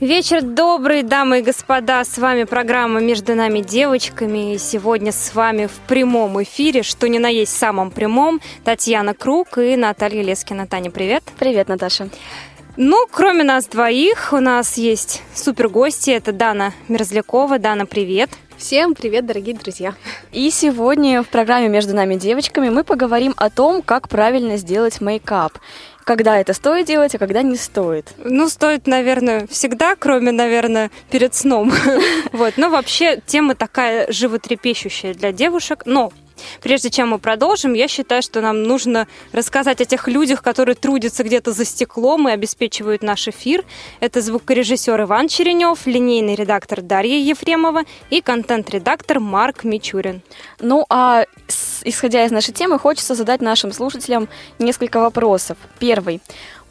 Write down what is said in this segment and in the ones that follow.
Вечер добрый, дамы и господа. С вами программа «Между нами девочками». И сегодня с вами в прямом эфире, что ни на есть самом прямом, Татьяна Круг и Наталья Лескина. Таня, привет. Привет, Наташа. Ну, кроме нас двоих, у нас есть супер гости. Это Дана Мерзлякова. Дана, привет. Всем привет, дорогие друзья! И сегодня в программе «Между нами девочками» мы поговорим о том, как правильно сделать мейкап когда это стоит делать, а когда не стоит? Ну, стоит, наверное, всегда, кроме, наверное, перед сном. Вот. Но вообще тема такая животрепещущая для девушек. Но Прежде чем мы продолжим, я считаю, что нам нужно рассказать о тех людях, которые трудятся где-то за стеклом и обеспечивают наш эфир. Это звукорежиссер Иван Черенев, линейный редактор Дарья Ефремова и контент-редактор Марк Мичурин. Ну, а исходя из нашей темы, хочется задать нашим слушателям несколько вопросов. Первый.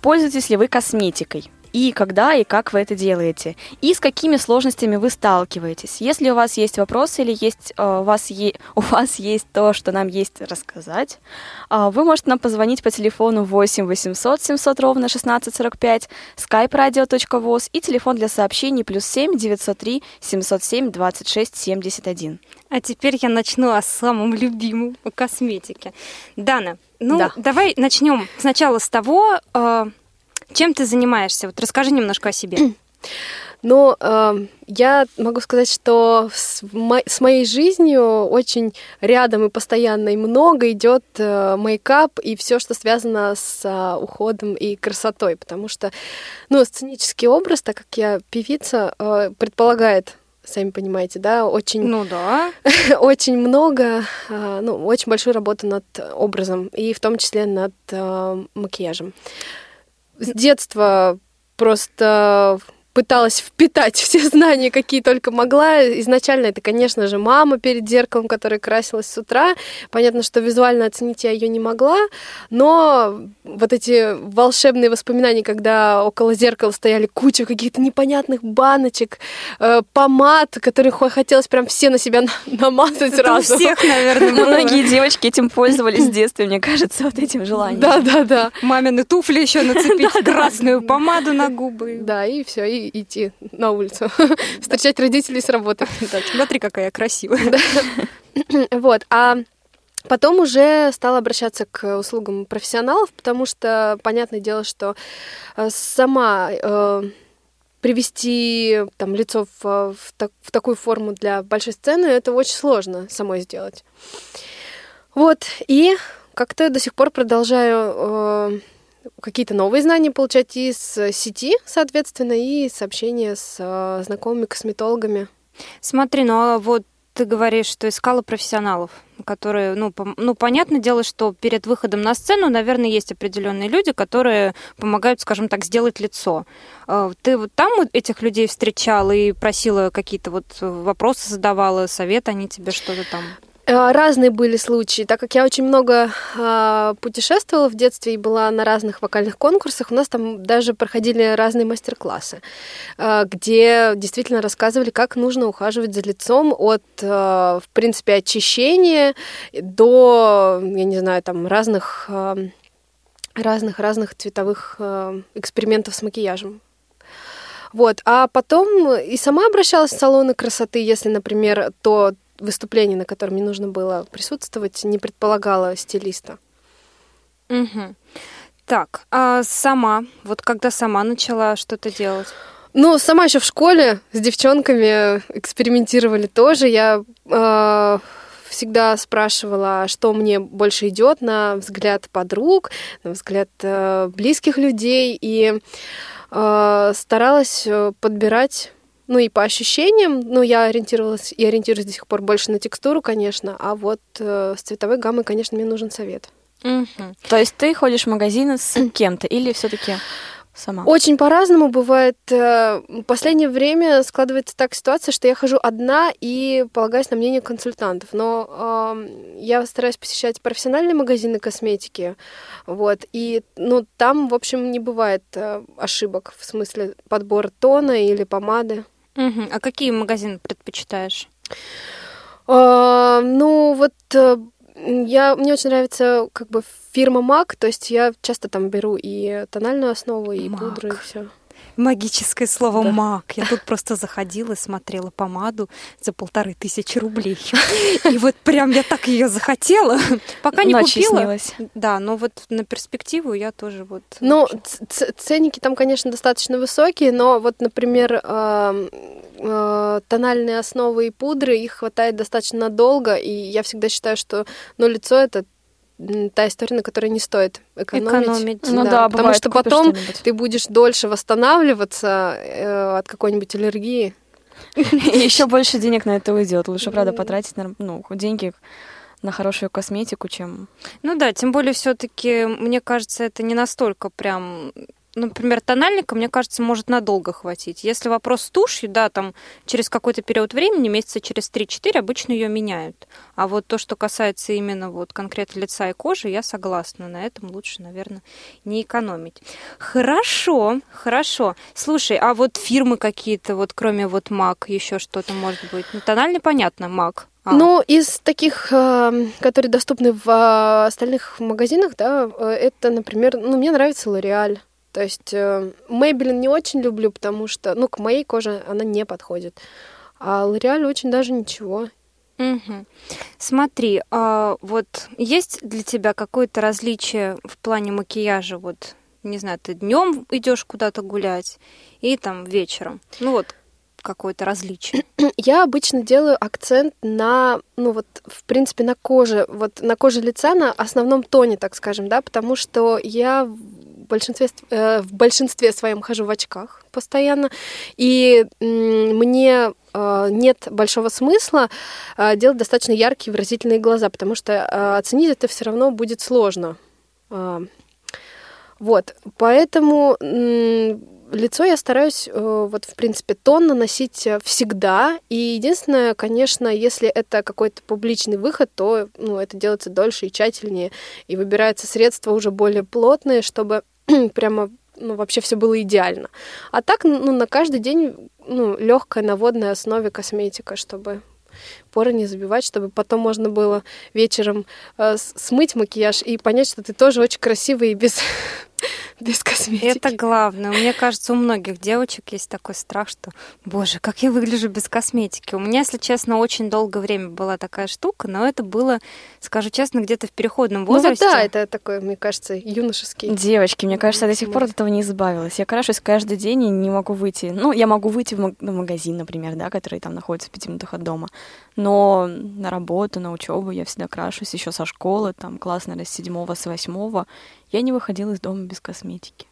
Пользуетесь ли вы косметикой? И когда и как вы это делаете, и с какими сложностями вы сталкиваетесь. Если у вас есть вопросы или есть, э, у, вас е, у вас есть то, что нам есть рассказать, э, вы можете нам позвонить по телефону 8 800 700 ровно 1645, skype radio.voz и телефон для сообщений плюс 7 903 707 26 71. А теперь я начну о самом любимом, о косметике. Дана, ну да. давай начнем сначала с того, э, чем ты занимаешься? Вот расскажи немножко о себе. Ну, э, я могу сказать, что с, мо- с моей жизнью очень рядом и постоянно и много идет э, мейкап и все, что связано с э, уходом и красотой, потому что, ну, сценический образ, так как я певица, э, предполагает сами понимаете, да, очень, ну да, очень много, э, ну, очень большую работу над образом и в том числе над э, макияжем с детства просто пыталась впитать все знания, какие только могла. Изначально это, конечно же, мама перед зеркалом, которая красилась с утра. Понятно, что визуально оценить я ее не могла, но вот эти волшебные воспоминания, когда около зеркала стояли куча каких-то непонятных баночек, э, помад, которых хотелось прям все на себя намазать это сразу. У всех, наверное, Многие девочки этим пользовались в детстве, мне кажется, вот этим желанием. Да, да, да. Мамины туфли еще нацепить, красную помаду на губы. Да, и все, и идти на улицу, встречать родителей с работы. Смотри, какая красивая. Вот, а Потом уже стала обращаться к услугам профессионалов, потому что, понятное дело, что э, сама э, привести там, лицо в, в, так, в такую форму для большой сцены, это очень сложно самой сделать. Вот, и как-то до сих пор продолжаю э, какие-то новые знания получать из сети, соответственно, и сообщения с э, знакомыми косметологами. Смотри, ну а вот ты говоришь, что искала профессионалов, которые, ну, по, ну, понятное дело, что перед выходом на сцену, наверное, есть определенные люди, которые помогают, скажем так, сделать лицо. Э, ты вот там этих людей встречала и просила какие-то вот вопросы задавала, совет, они тебе что-то там? Э, разные были случаи, так как я очень много э, путешествовала в детстве и была на разных вокальных конкурсах, у нас там даже проходили разные мастер-классы, э, где действительно рассказывали, как нужно ухаживать за лицом от, э, в принципе, очищения до, я не знаю, там разных э, разных разных цветовых э, экспериментов с макияжем. Вот, а потом и сама обращалась в салоны красоты, если, например, то выступление, на котором мне нужно было присутствовать, не предполагало стилиста. Угу. Так, а сама, вот когда сама начала что-то делать? Ну, сама еще в школе с девчонками экспериментировали тоже. Я э, всегда спрашивала, что мне больше идет на взгляд подруг, на взгляд э, близких людей, и э, старалась подбирать ну и по ощущениям, ну я ориентировалась и ориентируюсь до сих пор больше на текстуру, конечно, а вот э, с цветовой гаммой, конечно, мне нужен совет. Угу. То есть ты ходишь в магазины с кем-то или все-таки сама? Очень по-разному бывает. Э, В последнее время складывается так ситуация, что я хожу одна и полагаюсь на мнение консультантов. Но эм, я стараюсь посещать профессиональные магазины косметики. Вот. И ну, там, в общем, не бывает э, ошибок в смысле подбора тона или помады. Мгм. А какие магазины предпочитаешь? А, ну, вот э, я, мне очень нравится как бы фирма MAC, то есть я часто там беру и тональную основу, и MAC. пудру, и все. Магическое слово Да. мак. Я тут просто заходила и смотрела помаду за полторы тысячи рублей. И вот прям я так ее захотела, пока не Ночью купила. снилось. Да, но вот на перспективу я тоже вот... Ну, ценники там, конечно, достаточно высокие, но вот, например, э, тональные основы и пудры, их хватает достаточно надолго, и я всегда считаю, что, ну, лицо это та история, на которой не стоит экономить. Экономить. Ну да, потому бывает, что потом что-нибудь. ты будешь дольше восстанавливаться э, от какой-нибудь аллергии. И еще больше денег на это уйдет. Лучше, правда, потратить на, ну, деньги на хорошую косметику, чем... Ну да, тем более все-таки, мне кажется, это не настолько прям... Например, тональника, мне кажется, может надолго хватить. Если вопрос с тушью, да, там через какой-то период времени, месяца через 3-4, обычно ее меняют. А вот то, что касается именно вот конкретно лица и кожи, я согласна. На этом лучше, наверное, не экономить. Хорошо, хорошо. Слушай, а вот фирмы какие-то, вот кроме вот MAC, еще что-то может быть? Ну, тональный, понятно, MAC. А, Ну, из таких, э, которые доступны в э, остальных магазинах, да, э, это, например, ну, мне нравится L'Oreal. То есть Maybelline не очень люблю, потому что, ну, к моей коже она не подходит. А L'Oreal очень даже ничего. Мгм. Смотри, а вот есть для тебя какое-то различие в плане макияжа? Вот, не знаю, ты днем идешь куда-то гулять и там вечером. Ну вот какое-то различие. Я обычно делаю акцент на, ну вот, в принципе, на коже, вот на коже лица, на основном тоне, так скажем, да, потому что я большинстве, ст- э, в большинстве своем хожу в очках постоянно, и мне э, нет большого смысла э, делать достаточно яркие выразительные глаза, потому что оценить это все равно будет сложно. А, Вот, поэтому лицо я стараюсь, вот, в принципе, тон наносить всегда. И единственное, конечно, если это какой-то публичный выход, то ну, это делается дольше и тщательнее. И выбираются средства уже более плотные, чтобы прямо ну, вообще все было идеально. А так, ну, на каждый день ну, легкая на водной основе косметика, чтобы поры не забивать, чтобы потом можно было вечером э, смыть макияж и понять, что ты тоже очень красивый и без, без косметики. Это главное. Мне кажется, у многих девочек есть такой страх, что, боже, как я выгляжу без косметики. У меня, если честно, очень долгое время была такая штука, но это было, скажу честно, где-то в переходном Ну возрасте. да, это такой, мне кажется, юношеский. Девочки, мне кажется, я до сих пор от этого не избавилась. Я крашусь каждый день и не могу выйти. Ну, я могу выйти в, маг- в магазин, например, да, который там находится в пяти минутах от дома. Но на работу, на учебу я всегда крашусь еще со школы, там класс, наверное, с седьмого, с восьмого. Я не выходила из дома без косметики.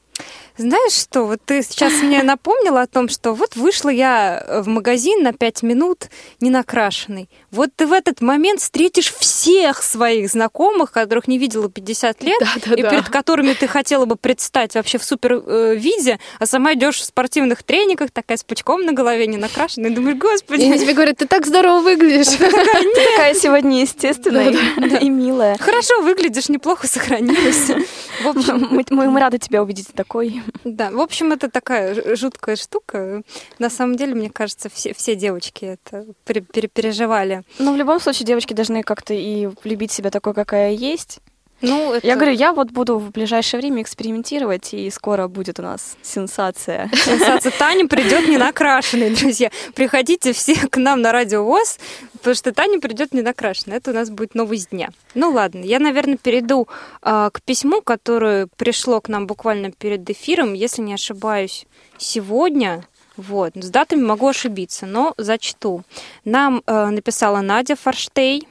Знаешь что, вот ты сейчас мне напомнила о том, что вот вышла я в магазин на пять минут не накрашенный. Вот ты в этот момент встретишь всех своих знакомых, которых не видела 50 лет, и Да-да-да. перед которыми ты хотела бы предстать вообще в супер э, виде, а сама идешь в спортивных трениках, такая с пучком на голове, не накрашенная, и думаешь, И господи, они тебе говорят, ты так здорово выглядишь. Такая сегодня естественная и- и милая. хорошо выглядишь, неплохо сохранилась. В общем, Мы, рады тебя увидеть такой. Да, в общем, это такая жуткая штука. На самом деле, мне кажется, все, все девочки это пере- пере- переживали. Но в любом случае девочки должны как-то и любить себя такой, какая есть. Ну, это... Я говорю, я вот буду в ближайшее время экспериментировать, и скоро будет у нас сенсация. Сенсация. Таня придет не накрашенной, друзья. Приходите все к нам на радио ВОЗ, потому что Таня придет не накрашенной. Это у нас будет новость дня. Ну ладно, я, наверное, перейду а, к письму, которое пришло к нам буквально перед эфиром, если не ошибаюсь, сегодня. Вот, с датами могу ошибиться, но зачту. Нам э, написала Надя Форштей.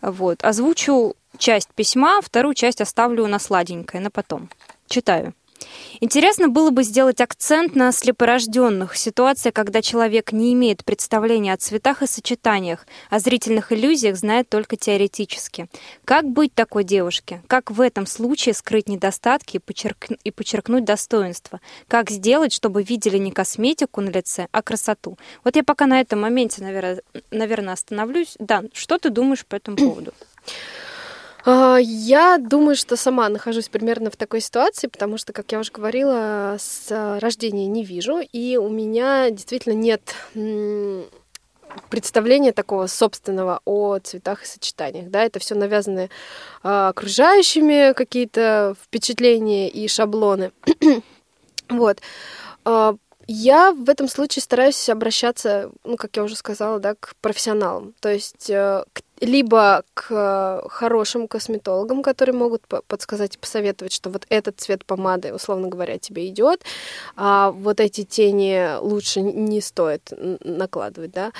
Вот, озвучу часть письма, вторую часть оставлю на сладенькое, на потом. Читаю. Интересно было бы сделать акцент на слепорожденных. Ситуация, когда человек не имеет представления о цветах и сочетаниях, о зрительных иллюзиях знает только теоретически. Как быть такой девушке? Как в этом случае скрыть недостатки и, подчерк... и подчеркнуть достоинства? Как сделать, чтобы видели не косметику на лице, а красоту? Вот я пока на этом моменте, наверное, остановлюсь. Да, что ты думаешь по этому поводу? А, я думаю, что сама нахожусь примерно в такой ситуации, потому что, как я уже говорила, с рождения не вижу, и у меня действительно нет представления такого собственного о цветах и сочетаниях. Да, это все навязаны а, окружающими какие-то впечатления и шаблоны. вот. Я в этом случае стараюсь обращаться, ну, как я уже сказала, да, к профессионалам. То есть э, к либо к э, хорошим косметологам, которые могут подсказать и посоветовать, что вот этот цвет помады, условно говоря, тебе идет, а вот эти тени лучше не стоит накладывать, да.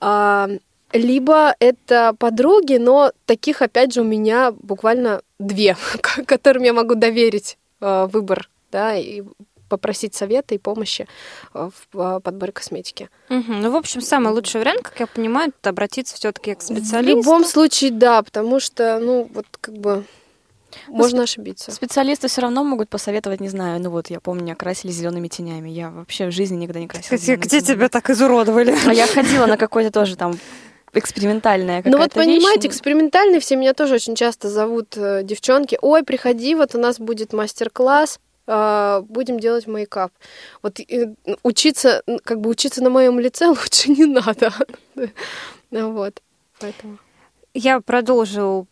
А, либо это подруги, но таких, опять же, у меня буквально две, которым я могу доверить э, выбор да, и попросить совета и помощи э, в э, подборе косметики. Угу. Ну, в общем, самый лучший вариант, как я понимаю, это обратиться все-таки к специалисту. В любом случае, да, потому что, ну, вот как бы ну, можно ну, ошибиться. Специалисты все равно могут посоветовать, не знаю, ну вот я помню, меня красили зелеными тенями. Я вообще в жизни никогда не красила. Где, где тебя так изуродовали? А я ходила на какой-то тоже там экспериментальная Ну вот понимаете, вещь. экспериментальные все меня тоже очень часто зовут э, девчонки. Ой, приходи, вот у нас будет мастер-класс. А, будем делать мейкап. Вот учиться, как бы учиться на моем лице лучше не надо. Вот, поэтому. Я продолжу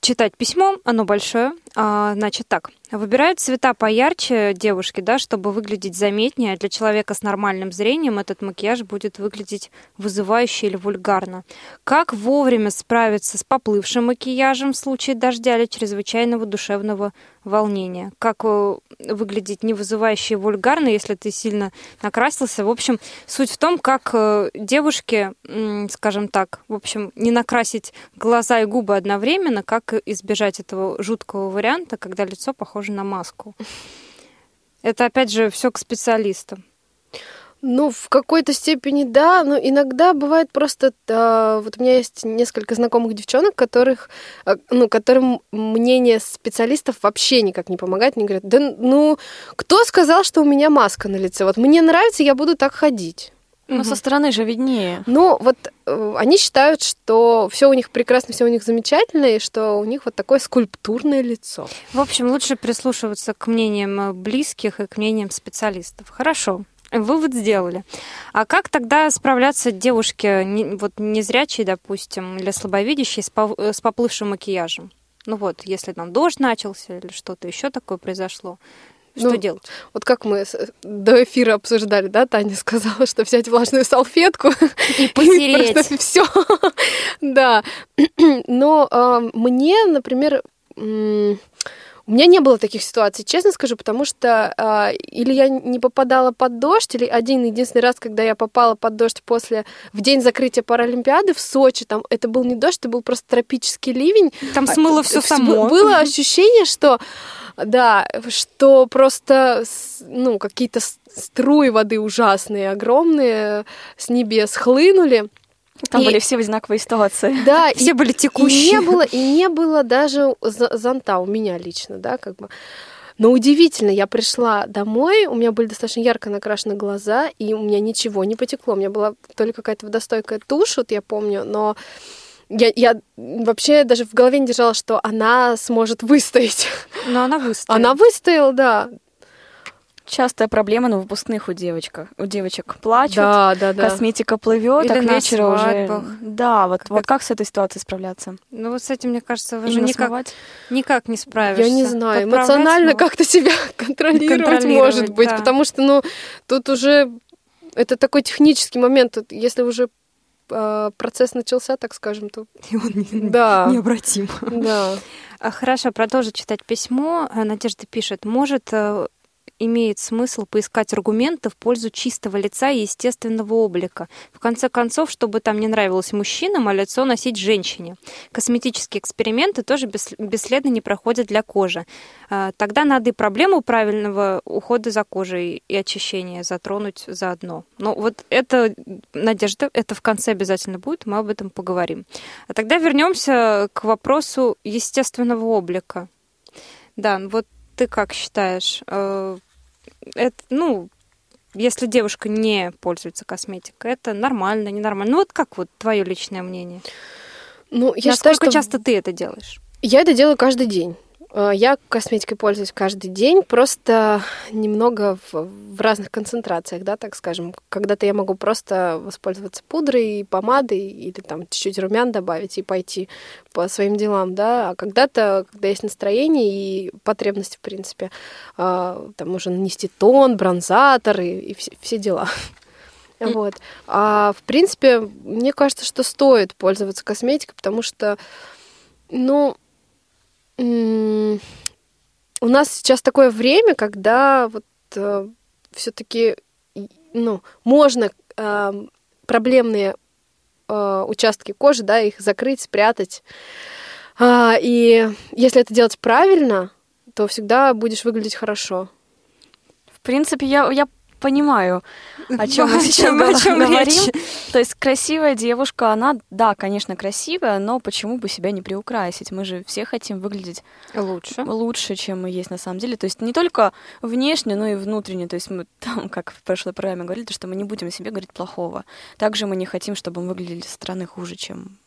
читать письмо, оно большое. А, значит так, выбирают цвета поярче девушки, да, чтобы выглядеть заметнее. Для человека с нормальным зрением этот макияж будет выглядеть вызывающе или вульгарно. Как вовремя справиться с поплывшим макияжем в случае дождя или чрезвычайного душевного волнения? Как э, выглядеть не вызывающе и вульгарно, если ты сильно накрасился? В общем, суть в том, как э, девушке, скажем так, в общем, не накрасить глаза и губы одновременно, как избежать этого жуткого варианта, когда лицо похоже на маску. Это, опять же, все к специалистам. Ну, в какой-то степени да, но иногда бывает просто... Э, вот у меня есть несколько знакомых девчонок, которых, э, ну, которым мнение специалистов вообще никак не помогает. Они говорят, да ну, кто сказал, что у меня маска на лице? Вот мне нравится, я буду так ходить. Но угу. со стороны же виднее. Ну, вот э, они считают, что все у них прекрасно, все у них замечательно, и что у них вот такое скульптурное лицо. В общем, лучше прислушиваться к мнениям э, близких и к мнениям специалистов. Хорошо. Вывод сделали. А как тогда справляться девушке, не, вот незрячей, допустим, или слабовидящей, с, по, э, с поплывшим макияжем? Ну вот, если там дождь начался или что-то еще такое произошло, что ну, делать? Вот как мы до эфира обсуждали, да, Таня сказала, что взять влажную салфетку и потереть. все. да. Но э, мне, например, у меня не было таких ситуаций, честно скажу, потому что э, или я не попадала под дождь, или один единственный раз, когда я попала под дождь после в день закрытия Паралимпиады в Сочи, там это был не дождь, это был просто тропический ливень. Там смыло все само. Было ощущение, что да, что просто, ну, какие-то струи воды ужасные, огромные с небес хлынули. Там и... были все в одинаковой ситуации. Да, все и, были текущие. И не было, и не было даже зонта у меня лично, да, как бы. Но удивительно, я пришла домой, у меня были достаточно ярко накрашены глаза, и у меня ничего не потекло. У меня была только какая-то водостойкая тушь, вот я помню, но я, я вообще даже в голове не держала, что она сможет выстоять. Но она выстояла. Она выстояла, да. Частая проблема на выпускных у девочек. У девочек плачут, да, да, да. косметика плывет, Или а к вечеру уже. Да, вот, как вот как с этой ситуацией справляться? Ну вот с этим, мне кажется, вы же никак, никак не справишься. Я не знаю, эмоционально как-то себя контролировать, контролировать может быть, да. потому что, ну, тут уже это такой технический момент. Если уже процесс начался, так скажем, то... И он не, да. необратим. Да. Хорошо, продолжу читать письмо. Надежда пишет, может, э, имеет смысл поискать аргументы в пользу чистого лица и естественного облика. В конце концов, чтобы там не нравилось мужчинам, а лицо носить женщине. Косметические эксперименты тоже бесследно не проходят для кожи. А, тогда надо и проблему правильного ухода за кожей и очищения затронуть заодно. Но вот это, Надежда, это в конце обязательно будет, мы об этом поговорим. А тогда вернемся к вопросу естественного облика. Да, вот ты как считаешь? Это, ну, если девушка не пользуется косметикой, это нормально, ненормально? Ну вот как вот твое личное мнение? Ну, я Насколько считаю, что... часто ты это делаешь? Я это делаю каждый день. Э, я косметикой пользуюсь каждый день, просто немного в, в разных концентрациях, да, так скажем. Когда-то я могу просто воспользоваться пудрой, помадой или там чуть-чуть румян добавить и пойти по своим делам, да. А когда-то, когда есть настроение и потребности, в принципе, э, там уже нанести тон, бронзатор и, и все, все дела. Вот. А в принципе, мне кажется, что стоит пользоваться косметикой, потому что, ну, у нас сейчас такое время, когда вот э, все-таки ну, можно э, проблемные э, участки кожи, да, их закрыть, спрятать. А, и если это делать правильно, то всегда будешь выглядеть хорошо. В принципе, я, я понимаю, о чем мы сейчас о чем говорим. То есть красивая девушка, она, да, конечно, красивая, но почему бы себя не приукрасить? Мы же все хотим выглядеть лучше, лучше, чем мы есть на самом деле. То есть не только внешне, но и внутренне. То есть мы там, как в прошлой программе говорили, что мы не будем о себе говорить плохого. Также мы не хотим, чтобы мы выглядели со стороны хуже, чем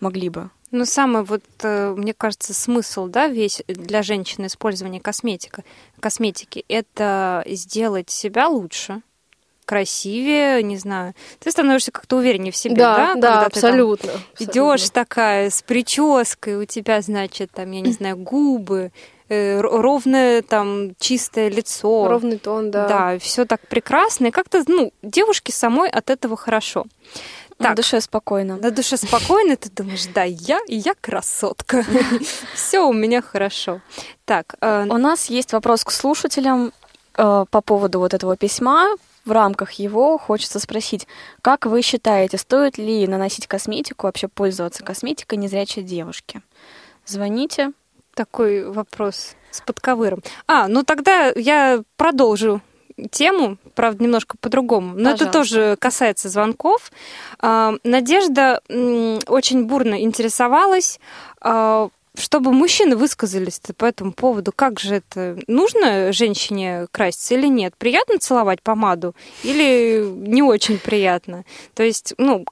могли бы. Ну, самый вот, э, мне кажется, смысл, да, весь для женщины использования косметика, косметики, это сделать себя лучше, красивее, не знаю. Ты становишься как-то увереннее в себе, да? Да, да, абсолютно. Идешь такая с прической, у тебя, значит, там, я не знаю, губы, э, ровное там чистое лицо. Ровный тон, да. Да, все так прекрасно. И как-то, ну, девушке самой от этого хорошо. Так, на душе спокойно. На душе спокойно, ты думаешь, да, я, и я красотка. Все у меня хорошо. Так, э, у нас есть вопрос к слушателям э, по поводу вот этого письма. В рамках его хочется спросить, как вы считаете, стоит ли наносить косметику, вообще пользоваться косметикой незрячей девушки? Звоните. Такой вопрос с подковыром. А, ну тогда я продолжу тему, правда, немножко по-другому. Но Пожалуйста. это тоже касается звонков. А, Надежда очень бурно интересовалась, а, чтобы мужчины высказались по этому поводу. Как же это? Нужно женщине краситься или нет? Приятно целовать помаду или не очень приятно? То есть, ну,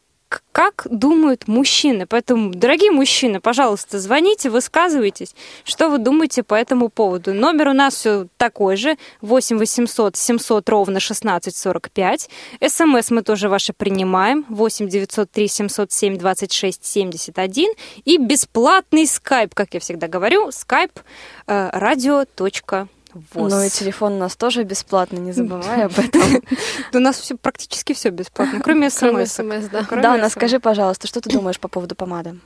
как думают мужчины. Поэтому, дорогие мужчины, пожалуйста, звоните, высказывайтесь, что вы думаете по этому поводу. Номер у нас все такой же, 8 800 700 ровно 1645. СМС мы тоже ваши принимаем, 8 903 707 26 71. И бесплатный скайп, как я всегда говорю, skype э, radio.com ВОЗ. Ну и телефон у нас тоже бесплатно, не забывай об этом. У нас все практически все бесплатно, кроме смс. Да, Дана, скажи, пожалуйста, что ты думаешь по поводу помады?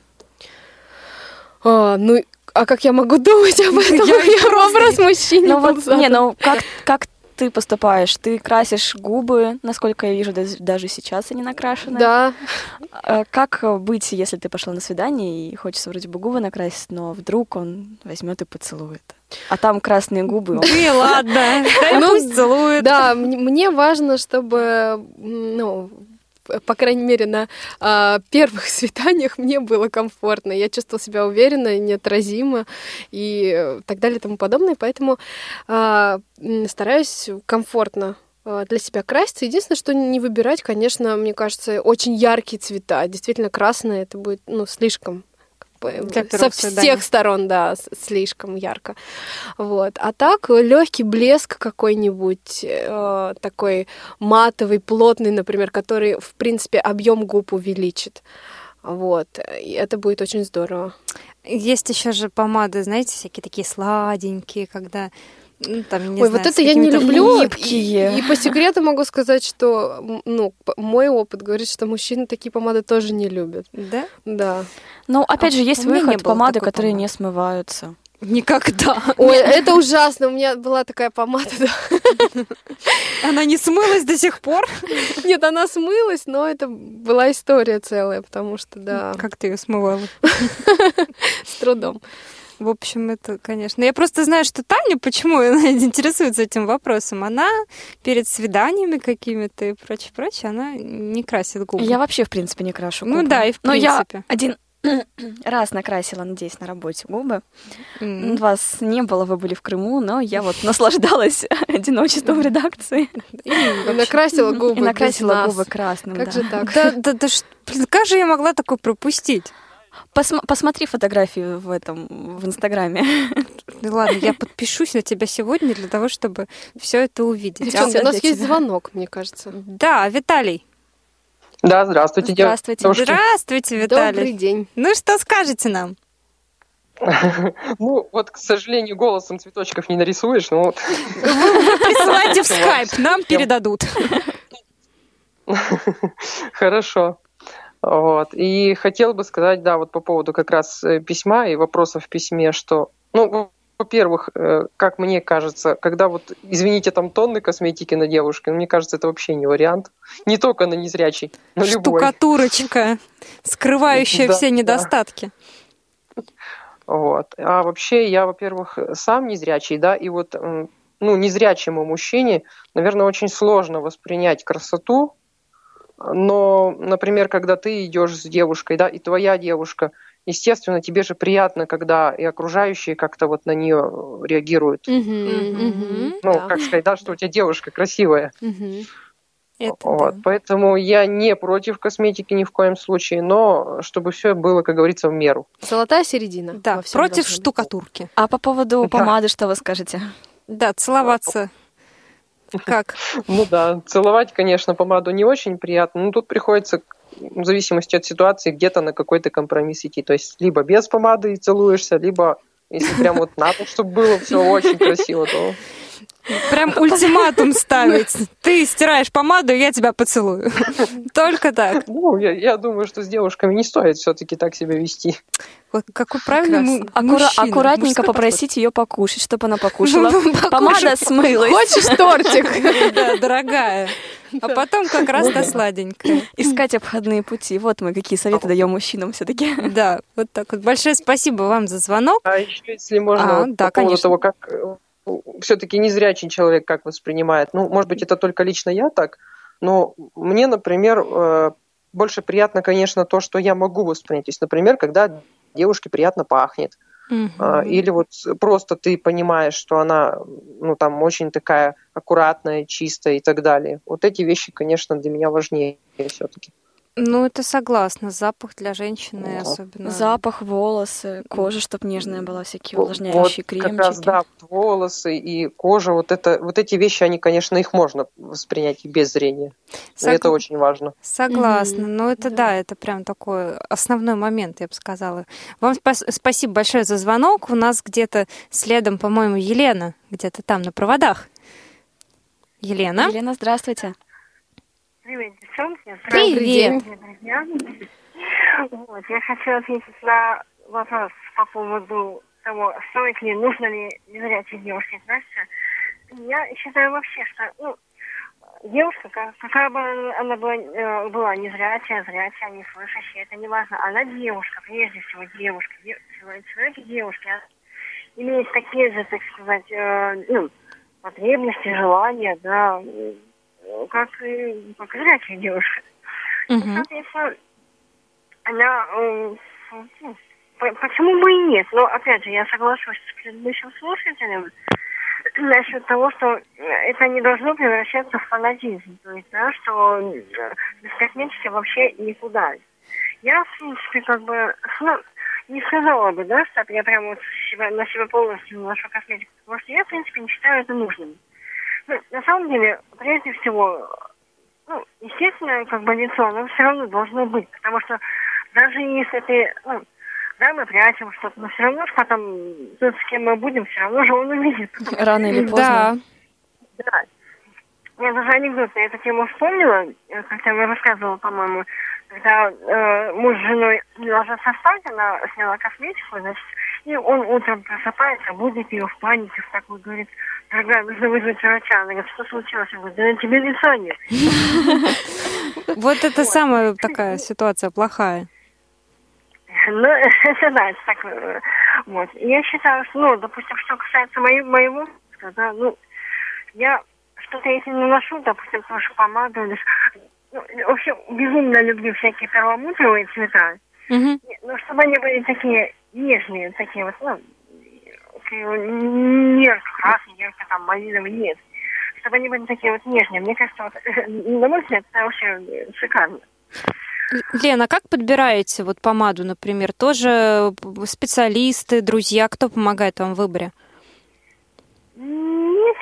А, ну, а как я могу думать об этом? Я образ мужчины. Ну вот, не, ну как, как ты поступаешь? Ты красишь губы, насколько я вижу, даже сейчас они накрашены. Да. А как быть, если ты пошла на свидание и хочется вроде бы губы накрасить, но вдруг он возьмет и поцелует? А там красные губы. Ты ладно, ну, пусть целует. Да, мне важно, чтобы, ну, по крайней мере, на а, первых свиданиях мне было комфортно. Я чувствовала себя уверенно, неотразимо и так далее и тому подобное. Поэтому а, стараюсь комфортно а, для себя краситься. Единственное, что не выбирать, конечно, мне кажется, очень яркие цвета. Действительно, красное это будет ну, слишком со всех сторон, да, слишком ярко. Вот. А так легкий блеск какой-нибудь э, такой матовый, плотный, например, который, в принципе, объем губ увеличит. Вот. И это будет очень здорово. Есть еще же помады, знаете, всякие такие сладенькие, когда ну, там, не Ой, знаю, вот это я не люблю. И, и по секрету могу сказать, что ну, мой опыт говорит, что мужчины такие помады тоже не любят. Да? Да. Ну, опять а же, есть выход помады, которые помады. не смываются. Никогда. Ой, это ужасно. У меня была такая помада. да. Она не смылась до сих пор. Нет, она смылась, но это была история целая, потому что, да, Как ты ее смывала? с трудом. В общем, это, конечно. Я просто знаю, что Таня, почему она интересуется этим вопросом, она перед свиданиями какими-то и прочее, прочее, она не красит губы. Я вообще, в принципе, не крашу губы. Ну да, и в Но я принципе. один раз накрасила, надеюсь, на работе губы. М. Вас не было, вы были в Крыму, но я вот наслаждалась одиночеством в редакции. И накрасила губы И накрасила губы красным. Как же так? Да, да, да, блин, как же я могла такое пропустить? Посмотри фотографии в этом в Инстаграме. Ну ладно, я подпишусь на тебя сегодня для того, чтобы все это увидеть. Девчонки, всё у нас есть тебя. звонок, мне кажется. Да, Виталий. Да, здравствуйте, Здравствуйте. девушки. Здравствуйте, Виталий. Добрый день. Ну что скажете нам? Ну, вот, к сожалению, голосом цветочков не нарисуешь, но вот Присылайте в скайп, нам передадут. хорошо. Вот. И хотел бы сказать, да, вот по поводу как раз э, письма и вопросов в письме, что, ну, во-первых, э, как мне кажется, когда вот, извините, там тонны косметики на девушке, ну, мне кажется, это вообще не вариант. Не только на незрячий, но любой. Штукатурочка, скрывающая Да, все да. недостатки. Вот. А вообще я, во-первых, сам незрячий, да, и вот, ну, незрячему мужчине, наверное, очень сложно воспринять красоту, но, например, когда ты идешь с девушкой, да, и твоя девушка, естественно, тебе же приятно, когда и окружающие как-то вот на нее реагируют. Мгм, Мгм. мгм, Ну, да. как сказать, да, что у тебя девушка красивая. Мгм. Это Вот. да. Поэтому я не против косметики ни в коем случае, но чтобы все было, как говорится, в меру. Золотая середина. Да, против должна быть. штукатурки. А по поводу Да. помады что вы скажете? Да, целоваться. Как? Ну да, целовать, конечно, помаду не очень приятно, но тут приходится в зависимости от ситуации где-то на какой-то компромисс идти. То есть либо без помады целуешься, либо если прям вот надо, чтобы было все очень красиво, то Прям ультиматум ставить. Ты стираешь помаду, я тебя поцелую. Только так. ну, я, я думаю, что с девушками не стоит все-таки так себя вести. Вот какой правильный му- Аккура- мужчина, аккуратненько мужской попросить ее покушать, чтобы она покушала. Покушай. Помада смылась. Хочешь тортик? подход. Да, дорогая. А потом как раз то сладенькое. Искать обходные пути. Вот мы какие советы даем мужчинам все-таки. Да, вот так вот. Большое спасибо вам за звонок. А еще, если можно, А, вот да, по поводу конечно. того, как все-таки незрячий человек как воспринимает. Ну, может быть, это только лично я так, но мне, например, э, больше приятно, конечно, то, что я могу воспринять. То есть, например, когда девушке приятно пахнет. А, Или вот просто ты понимаешь, что она, ну, там, очень такая аккуратная, чистая и так далее. Вот эти вещи, конечно, для меня важнее все-таки. Ну, это согласна. Запах для женщины Да. особенно. Запах, волосы, кожа, чтобы нежная была, всякие Вот увлажняющие как раз, кремчики. да, волосы и кожа, вот, это, вот эти вещи, они, конечно, их можно воспринять и без зрения. Сог- это очень важно. Согласна. Мгм. Но это да, это прям такой основной момент, я бы сказала. Вам спас- спасибо большое за звонок. У нас где-то следом, по-моему, Елена, где-то там на проводах. Елена. Елена, здравствуйте. Привет, девчонки. Привет. Друзья. Вот, я хочу ответить на вопрос по поводу того, стоит ли, нужно ли незрячей девушке краситься. Я считаю вообще, что ну, девушка, как- какая бы она- была, э, была незрячая, зрячая, не слышащая, это не важно. Она девушка, прежде всего девушка. Де- человек, девушка имеет такие же, так сказать, э, ну, потребности, желания, да, как и как и зрячая девушка. Мгм. Соответственно, она... ну, по- почему бы и нет? Но, опять же, я соглашусь с предыдущим слушателем насчет того, что э, это не должно превращаться в фанатизм. То есть, да, что э, без косметики вообще никуда. Я, в принципе, как бы, ну, не сказала бы, да, что я прям вот себя, на себя полностью наношу косметику, потому что я, в принципе, не считаю это нужным. Ну, на самом деле, прежде всего, ну, естественно, как бы лицо, оно все равно должно быть, потому что даже если ты, ну, да, мы прячем что-то, но все равно ж потом тот, с кем мы будем, все равно же он увидит. Рано или поздно. Да. Да. Я даже анекдот на эту тему вспомнила, э, как я рассказывала, по-моему, когда э, муж с женой ложатся спать, она сняла косметику, значит, и он утром просыпается, будет ее в панике, в такой, говорит, дорогая, нужно вызвать врача. Она говорит, что случилось? Он говорит, да на тебе лица нет. Вот это самая такая ситуация плохая. Ну, это да, это так, э, вот. Я считаю, что, ну, допустим, что касается моего, да, ну, я что-то если наношу, допустим, наношу помаду, ну, вообще безумно люблю всякие перламутровые цвета, Мгм. ну, чтобы они были такие нежные, такие вот, ну, не ярко-красные, ярко там малиновые, нет. Чтобы они были такие вот нежные. Мне кажется, вот, на мой взгляд, это вообще шикарно. Лена, как подбираете вот помаду, например? Тоже специалисты, друзья, кто помогает вам в выборе?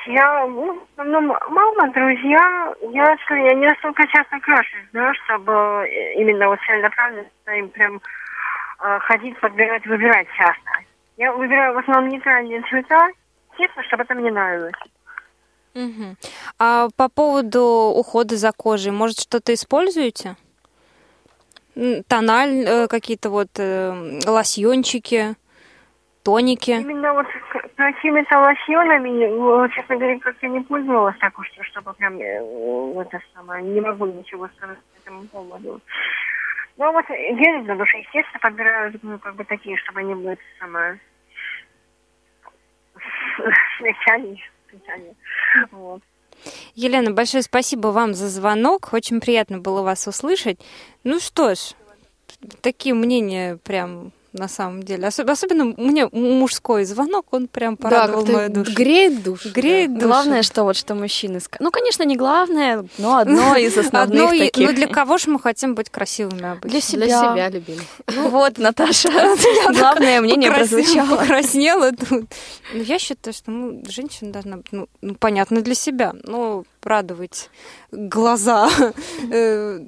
Я, ну, основном мама, друзья, я, что, я не настолько часто крашусь, да, чтобы э, именно вот целенаправленно им прям э, ходить, подбирать, выбирать часто. Я выбираю в основном нейтральные цвета, честно, чтобы это мне нравилось. Мгм. А по поводу ухода за кожей, может, что-то используете? Тональ, э, какие-то вот э, лосьончики, тоники? Именно вот какими-то лосьонами, честно говоря, как-то не пользовалась так уж, чтобы прям э, это самое, не могу ничего сказать по этому поводу. Ну вот гели для души, естественно, подбираю ну, как бы такие, чтобы они были самое смягчали. Вот. Елена, большое спасибо вам за звонок. Очень приятно было вас услышать. Ну что ж, такие мнения прям на самом деле. Особ- Особенно мне мужской звонок, он прям порадовал как-то мою душу. Греет душу. Греет душу. Главное, что вот что мужчины. Ну, конечно, не главное, но одно из основных Одно и- таких. Ну, для кого же мы хотим быть красивыми обычно? Для себя. Для себя, любимых. Ну вот, Наташа, главное мнение прозвучало. Покраснела тут. Ну, я считаю, что ну, женщина должна быть, ну, ну, понятно, для себя, но радовать глаза, э,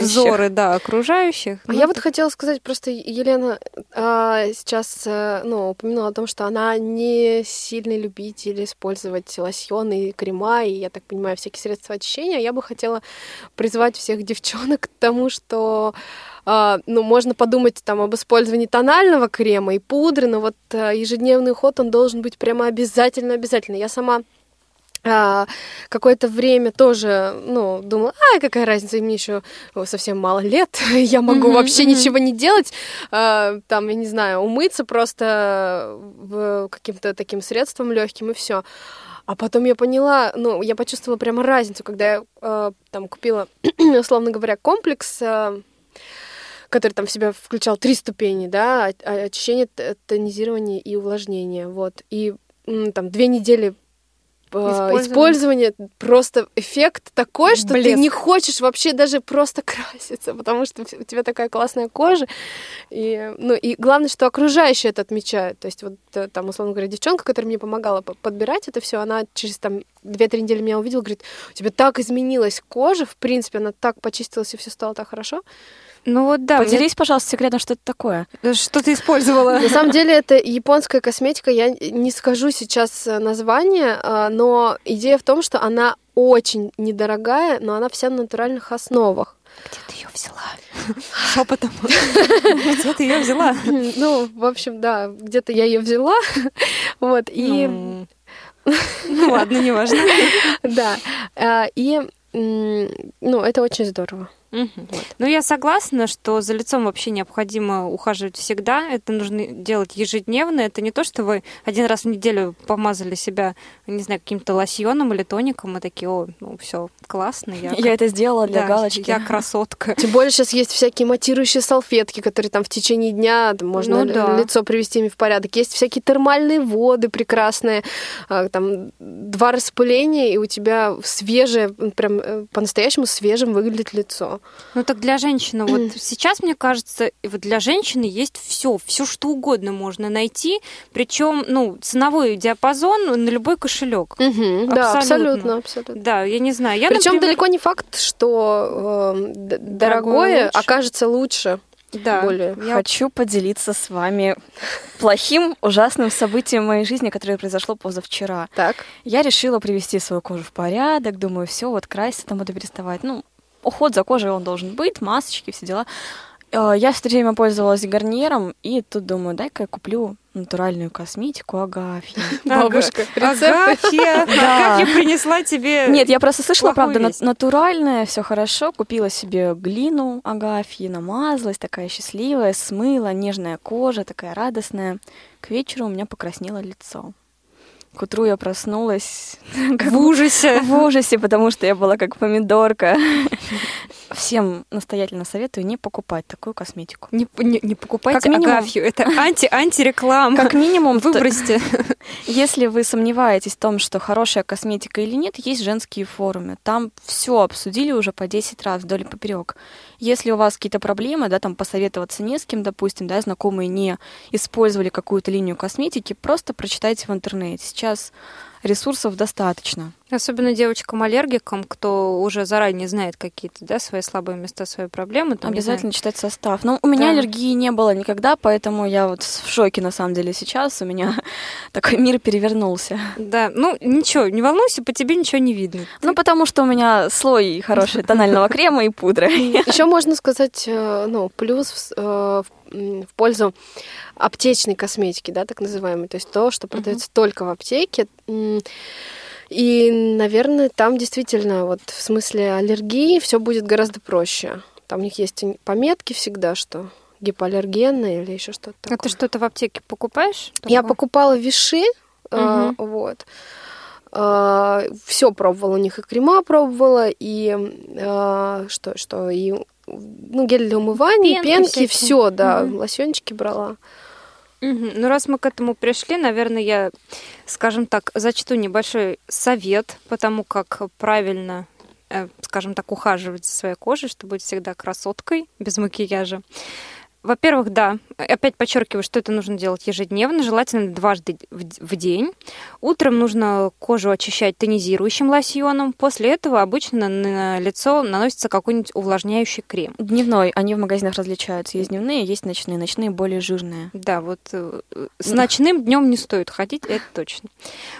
взоры, да, окружающих. А Ну, я вот хотела сказать, просто Елена а, сейчас э, ну, упомянула о том, что она не сильный любитель использовать лосьоны и крема, и, я так понимаю, всякие средства очищения. Я бы хотела призвать всех девчонок к тому, что а, ну, можно подумать там об использовании тонального крема и пудры, но вот а, ежедневный уход, он должен быть прямо обязательно-обязательно. Я сама а, какое-то время тоже, ну, думала, а, какая разница, мне еще совсем мало лет, я могу Мгм, вообще мгм. ничего не делать, а, там, я не знаю, умыться просто в каким-то таким средством легким и все. А потом я поняла, ну, я почувствовала прямо разницу, когда я а, там купила, условно говоря, комплекс, а, который там в себя включал три ступени, да, очищение, тонизирование и увлажнение, вот. И там две недели э, Использования. использования, просто эффект такой, что ты Блеск. не хочешь вообще даже просто краситься, потому что у тебя такая классная кожа. И, ну, и главное, что окружающие это отмечают. То есть вот э, там, условно говоря, девчонка, которая мне помогала по- подбирать это все, она через там 2-3 недели меня увидела, говорит, у тебя так изменилась кожа, в принципе, она так почистилась, и все стало так хорошо. Ну вот да, мне- Поделись, пожалуйста, секретом, что это такое. что ты использовала. На самом деле это японская косметика, я не скажу сейчас э, название, а, но идея в том, что она очень недорогая, но она вся на натуральных основах. Где ты ее взяла? Шепотом. Где ты ее взяла? Ну, в общем, да, где-то я ее взяла, вот и Ну, Ну ладно, неважно. да, а, и ну это очень здорово. Мгм. Ну, я согласна, что за лицом вообще необходимо ухаживать всегда. Это нужно делать ежедневно. Это не то, что вы один раз в неделю помазали себя, не знаю, каким-то лосьоном или тоником, и такие, о, ну все, классно. Я, Я это сделала для да, галочки. Я красотка. Тем более сейчас есть всякие матирующие салфетки, которые там в течение дня там, можно Ну да. лицо привести ими в порядок. Есть всякие термальные воды прекрасные, а, там два распыления, и у тебя свежее, прям э, по-настоящему свежим выглядит лицо. Ну так для женщины, вот сейчас, мне кажется, и вот для женщины есть все, все что угодно можно найти, причем, ну, ценовой диапазон на любой кошелек. Мгм, Да, Абсолютно. абсолютно, абсолютно. Да, я не знаю. Причем например, далеко не факт, что э, Дорогое дорогое лучше. окажется лучше. Да. более. Я- Хочу поделиться с вами плохим, ужасным событием в моей жизни, которое произошло позавчера. Так. Я решила привести свою кожу в порядок, думаю, все, вот краситься там буду переставать. Ну, уход за кожей он должен быть, масочки, все дела. Э, Я все время пользовалась гарниром, и тут думаю, дай-ка я куплю натуральную косметику Агафьи. Бабушка. Агафья, Да. Агафья принесла тебе... Нет, я просто слышала, правда, натуральное, все хорошо. Купила себе глину Агафьи, намазалась, такая счастливая, смыла, нежная кожа, такая радостная. К вечеру у меня покраснело лицо. К утру я проснулась В ужасе. в ужасе, потому что я была как помидорка. Всем настоятельно советую не покупать такую косметику. Не, не, не покупайте Как минимум- Агафью. Это анти антиреклама. Как минимум, Выбросьте. Если вы сомневаетесь в том, что хорошая косметика или нет, есть женские форумы. Там все обсудили уже по 10 раз вдоль и поперек. Если у вас какие-то проблемы, да, там посоветоваться не с кем, допустим, да, знакомые не использовали какую-то линию косметики, просто прочитайте в интернете. Сейчас ресурсов достаточно. Особенно девочкам-аллергикам, кто уже заранее знает какие-то да, свои слабые места, свои проблемы. там, Обязательно читать состав. Но у меня Да. аллергии не было никогда, поэтому я вот в шоке на самом деле сейчас. У меня такой мир перевернулся. Да, ну ничего, не волнуйся, по тебе ничего не видно. Ну, потому что у меня слой хороший тонального крема и пудры. Еще можно сказать, э, ну, плюс в э, в пользу аптечной косметики, да, так называемой. То есть то, что продается только в аптеке. И, наверное, там действительно, вот в смысле аллергии, все будет гораздо проще. Там у них есть пометки всегда, что гипоаллергенная или еще что-то А ты что-то в аптеке покупаешь? Я Такое? покупала виши, э, Мгм. вот. Все пробовала, у них и крема пробовала, и э, что, что, и ну, гель для умывания, Пенки пенки, все, да, Мгм. лосьончики брала. Мгм. Ну, раз мы к этому пришли, наверное, я, скажем так, зачту небольшой совет по тому, как правильно, э, скажем так, ухаживать за своей кожей, чтобы быть всегда красоткой, без макияжа. Во-первых, да, опять подчеркиваю, что это нужно делать ежедневно, желательно дважды в день. Утром нужно кожу очищать тонизирующим лосьоном. После этого обычно на лицо наносится какой-нибудь увлажняющий крем. Дневной, они в магазинах различаются. Есть дневные, есть ночные. Ночные более жирные. Да, вот э, с ночным днем не стоит ходить, это точно.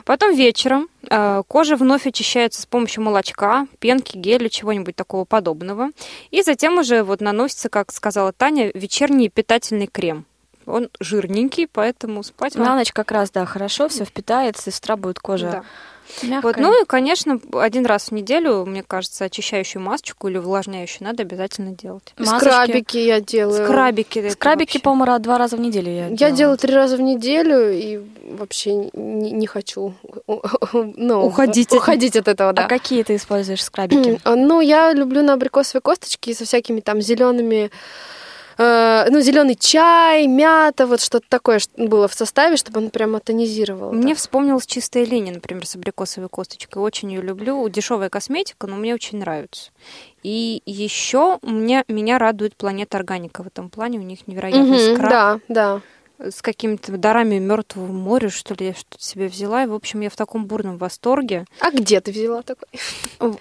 Потом вечером кожа вновь очищается с помощью молочка, пенки, геля, чего-нибудь такого подобного. И затем уже вот наносится, как сказала Таня, вечерний питательный крем. Он жирненький, поэтому спать На ночь как раз, да, хорошо, все впитается, и с утра будет кожа Да. Мягкая. Вот, ну и, конечно, один раз в неделю, мне кажется, очищающую масочку или увлажняющую надо обязательно делать. Масочки. Скрабики я делаю. Скрабики. Скрабики, по-моему, два раза в неделю я Я делала. делаю три раза в неделю и вообще не, не хочу ну, Уходить от- уходить от этого, да. А какие ты используешь скрабики? Ну, я люблю на абрикосовой косточке со всякими там зелеными, ну, зеленый чай, мята, вот что-то такое было в составе, чтобы он прямо тонизировал. Мне так. вспомнилась чистая линия, например, с абрикосовой косточкой. Очень ее люблю. Дешевая косметика, но мне очень нравится. И еще мне, меня радует планета органика в этом плане. У них невероятный Мгм, скраб Да, да. с какими-то дарами мертвого моря, что ли, я что-то себе взяла. И, в общем, я в таком бурном восторге. А где ты взяла такой?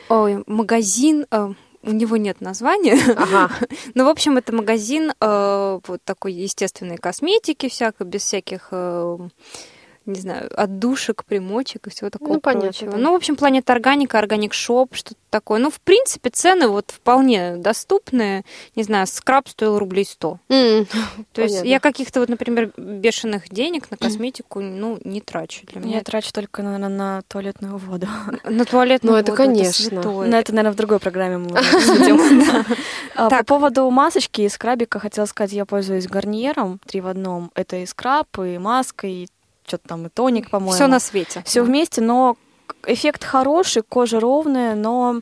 Ой, магазин, э, у него нет названия. Ага. Ну, в общем, это магазин э, вот такой естественной косметики, всякой, без всяких, э, не знаю, отдушек, примочек и всего такого Ну, понятно, прочего. да. Ну, в общем, Планета Органика, Organic Shop, что-то такое. Ну, в принципе, цены вот вполне доступные. Не знаю, скраб стоил рублей 100. М, То есть Понятно. я каких-то вот, например, бешеных денег на косметику, ну, не трачу. Для меня Я трачу только, наверное, на туалетную воду. это- на туалетную Ну, это воду конечно. святое. Но это, наверное, в другой программе мы. А, По поводу масочки и скрабика хотела сказать, я пользуюсь гарниром три в одном. Это и скраб, и маска, и что-то там, и тоник, по-моему. Все на свете. Все вместе, но эффект хороший, кожа ровная, но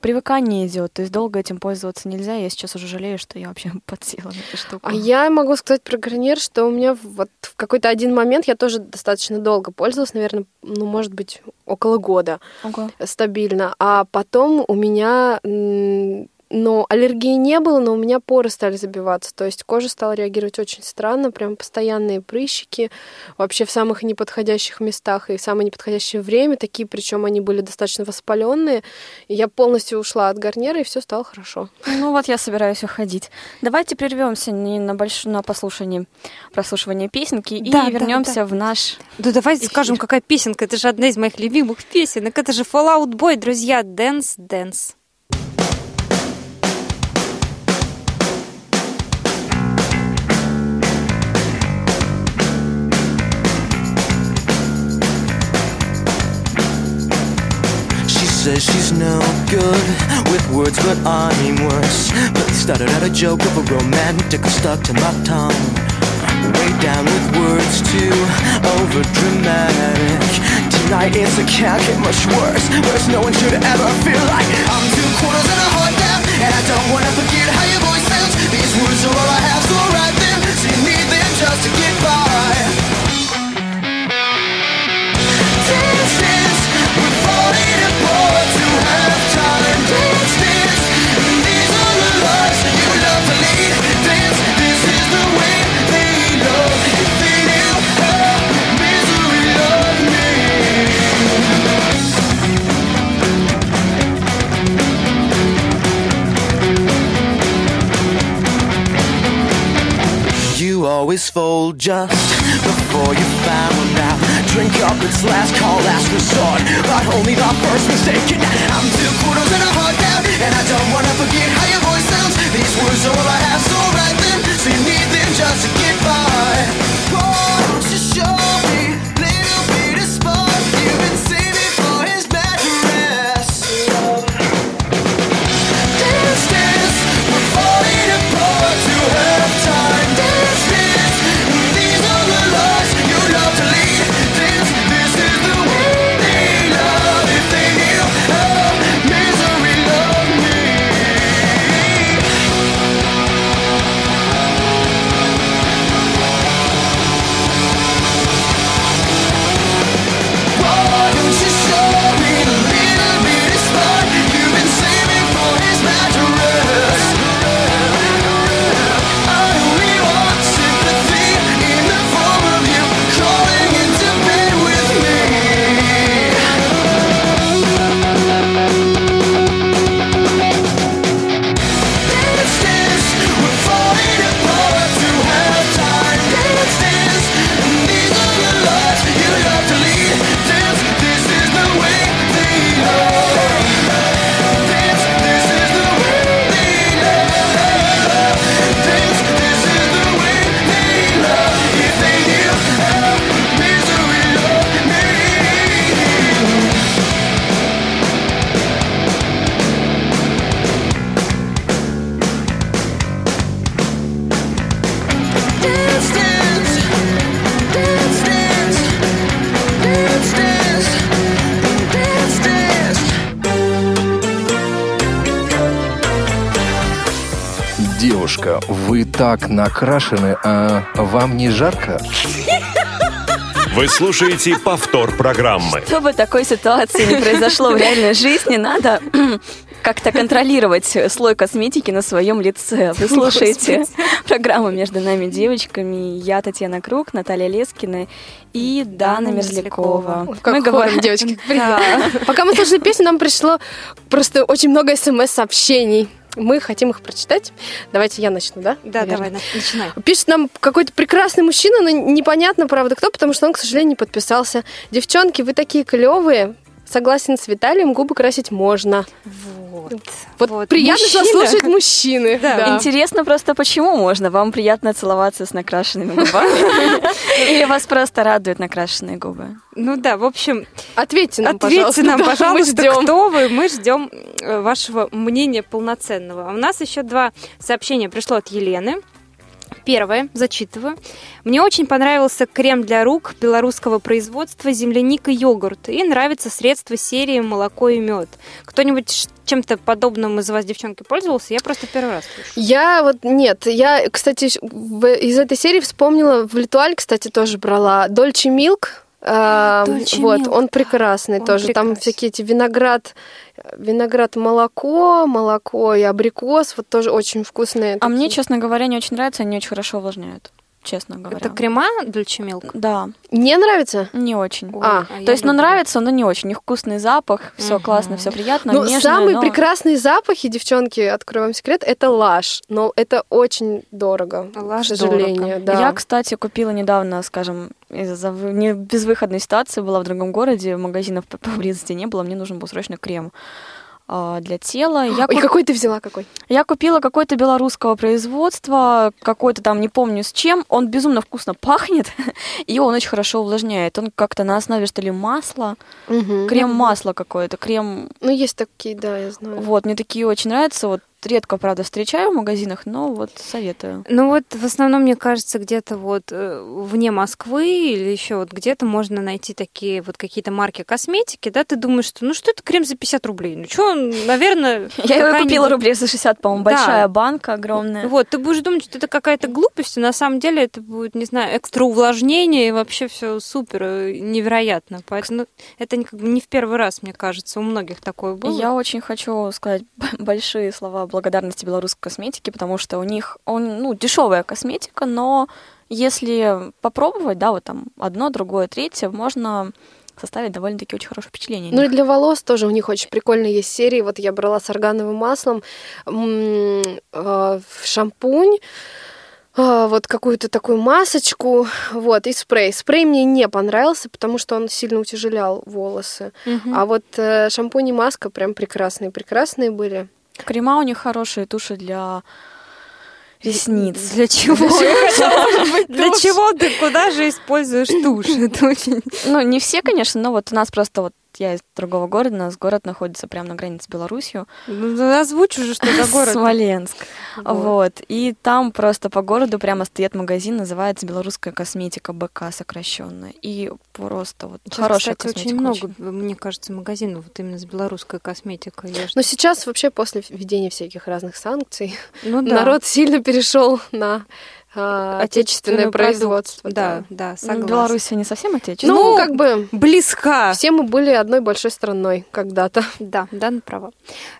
привыкание идет, то есть долго этим пользоваться нельзя. Я сейчас уже жалею, что я вообще подсела на эту штуку. А я могу сказать про гарнир, что у меня вот в какой-то один момент я тоже достаточно долго пользовалась, наверное, ну, может быть, около года Ого. стабильно. А потом у меня но аллергии не было, но у меня поры стали забиваться. То есть кожа стала реагировать очень странно, прям постоянные прыщики, вообще в самых неподходящих местах и в самое неподходящее время. Такие, причем они были достаточно воспаленные. И я полностью ушла от гарнира, и все стало хорошо. Ну вот я собираюсь уходить. Давайте прервемся не на большое на послушание, прослушивание песенки Да, и да, вернемся да. в наш. Да давайте Эфир. скажем, какая песенка. Это же одна из моих любимых песенок. Это же Fallout Boy, друзья. Dance, dance. Says she's no good with words, but I'm worse. But it started out a joke of a romantic stuck to my tongue. Way down with words too over dramatic. Tonight it's a can't get much worse. Worse, no one should ever feel like I'm two quarters and a heart down, and I don't wanna forget how your voice sounds. Fold just before you found out. Drink up, it's last call, last resort. But only the first mistake. I'm two quarters and a heart down, and I don't wanna так накрашены, а вам не жарко? Вы слушаете повтор программы. Чтобы такой ситуации не произошло в реальной жизни, надо как-то контролировать слой косметики на своем лице. Вы слушаете программу «Между нами девочками». Я Татьяна Круг, Наталья Лескина и Дана Дана Мерзлякова. Ой, Как хором, девочки. привет. Пока мы слушали песню, нам пришло просто очень много смс-сообщений. Мы хотим их прочитать. Давайте я начну, да? Да, Наверное. давай, на- начинай. Пишет нам какой-то прекрасный мужчина, но непонятно, правда, кто, потому что он, к сожалению, не подписался. Девчонки, вы такие клевые. Согласен с Виталием, губы красить можно. Вот. Вот, приятно Мужчина. заслушать мужчины. Да. Интересно просто, почему можно? Вам приятно целоваться с накрашенными губами? Или вас просто радуют накрашенные губы? Ну да, в общем, Ответьте нам, ответьте пожалуйста. нам, Да, мы пожалуйста, ждем. кто вы. Мы ждем э, вашего мнения полноценного. А У нас еще два сообщения пришло от Елены. Первое, зачитываю. Мне очень понравился крем для рук белорусского производства земляника йогурт. И нравится средство серии молоко и мед. Кто-нибудь чем-то подобным из вас, девчонки, пользовался? Я просто первый раз слышу. Я вот нет, я, кстати, из этой серии вспомнила, в Литуаль, кстати, тоже брала Дольче Милк, А, вот, Милк, он прекрасный Он тоже. Там всякие эти виноград, виноград молоко, молоко и абрикос, вот тоже очень вкусные. А мне, честно говоря, не очень нравится, они очень хорошо увлажняют, честно говоря. Это крема Дольче Милк? Да, Не нравится? не очень. А, я То есть, ну, люблю. нравится, но не очень. У них вкусный запах, все Мгм. классно, все приятно, Ну, нежно, самые но- прекрасные запахи, девчонки, открою вам секрет, это лаш. Но это очень дорого, Лаш к сожалению. Да. Я, кстати, купила недавно, скажем, из-за не безвыходной ситуации, была в другом городе, магазинов по- поблизости не было, мне нужен был срочно крем а, для тела. Я, Ой, куп- какой ты взяла, какой? я купила какой-то белорусского производства, какой-то там, не помню с чем. Он безумно вкусно пахнет, и он очень хорошо увлажняет. Он как-то на основе, что ли, масла, Мгм. крем-масло какое-то, крем... Ну, есть такие, да, я знаю. Вот, мне такие очень нравятся. Вот редко, правда, встречаю в магазинах, но вот советую. Ну вот в основном, мне кажется, где-то вот э, вне Москвы или еще вот где-то можно найти такие вот какие-то марки косметики, да, ты думаешь, что ну что это крем за 50 рублей? Ну что, наверное... Я его купила рублей за 60, по-моему, большая банка огромная. Вот, ты будешь думать, что это какая-то глупость, а на самом деле это будет, не знаю, экстра увлажнение, и вообще все супер, э, невероятно. Поэтому это не, как бы не в первый раз, мне кажется, у многих такое было. Я очень хочу сказать большие слова благодарности белорусской косметике, потому что у них, он, ну, дешевая косметика, но если попробовать, да, вот там одно, другое, третье, можно составить довольно-таки очень хорошее впечатление. Ну и для волос тоже у них очень прикольные есть серии. Вот я брала с органовым маслом э, шампунь, э, вот какую-то такую масочку, вот, и спрей. Спрей мне не понравился, потому что он сильно утяжелял волосы. Мгм. А вот э, шампунь и маска прям прекрасные, прекрасные были. Крема у них хорошие, туши для ресниц. Для чего? Для чего ты куда же используешь тушь? Ну, не все, конечно, но вот у нас просто вот я из другого города, у нас город находится прямо на границе с Беларусью. Ну, озвучь уже, что за город. Смоленск. Вот. Вот. И там просто по городу прямо стоит магазин, называется «Белорусская косметика БК» сокращенно. И просто вот Сейчас, хорошая кстати, косметика. очень много, мне кажется, магазинов вот именно с белорусской косметикой. Я Но сейчас вообще после введения всяких разных санкций Ну да. народ сильно перешел на э, отечественное производство. Да, да, Ну, согласна. Беларусь не совсем отечественная. Ну, Ну, как бы Близка. все мы были одной большой страной когда-то. Да, да, ну, права.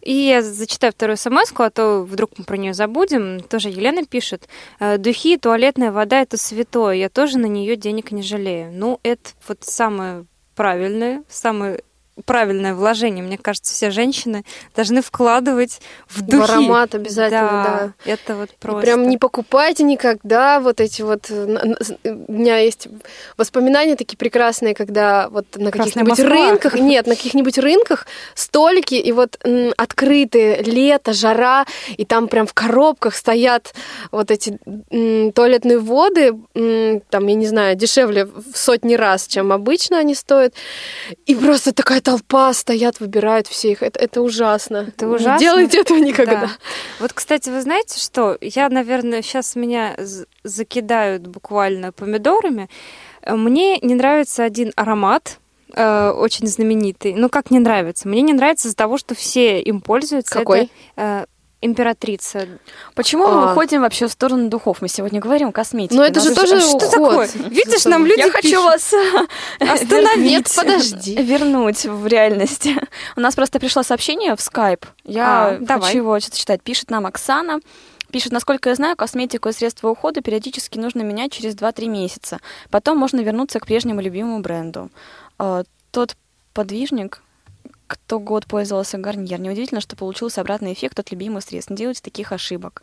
И я зачитаю вторую смс а то вдруг мы про нее забудем. Тоже Елена пишет. «Э, Духи, туалетная вода – это святое. Я тоже на нее денег не жалею. Ну, это вот самое правильное, самое правильное вложение. Мне кажется, все женщины должны вкладывать в духи. В аромат обязательно, да. Это вот И просто. прям не покупайте никогда вот эти вот... э, с- У меня есть воспоминания такие прекрасные, когда вот на каких-нибудь рынках... Нет, на каких-нибудь рынках столики, и вот открытые, лето, жара, и там прям в коробках стоят вот эти туалетные воды, там, я не знаю, дешевле в сотни раз, чем обычно они стоят. И просто такая толпа стоят, выбирают все их. Это, это ужасно. Это Не ужасно. делайте этого никогда. Да. Вот, кстати, вы знаете что? Я, наверное, сейчас меня закидают буквально помидорами. Мне не нравится один аромат, э, очень знаменитый. Ну, как не нравится? Мне не нравится из-за того, что все им пользуются. Какой? Это, э, императрица. Почему мы А. выходим вообще в сторону духов? Мы сегодня говорим о косметике. Но это же тоже что уход. такое? Видишь, нам люди Я хочу вас Остановить. Нет, подожди. вернуть в реальность. У нас просто пришло сообщение в Skype. Я А, давай. хочу его читать. Пишет нам Оксана. Пишет, насколько я знаю, косметику и средства ухода периодически нужно менять через 2-3 месяца. Потом можно вернуться к прежнему любимому бренду. А, Тот подвижник, кто год пользовался Гарниер, неудивительно, что получился обратный эффект от любимых средств. Не делайте таких ошибок.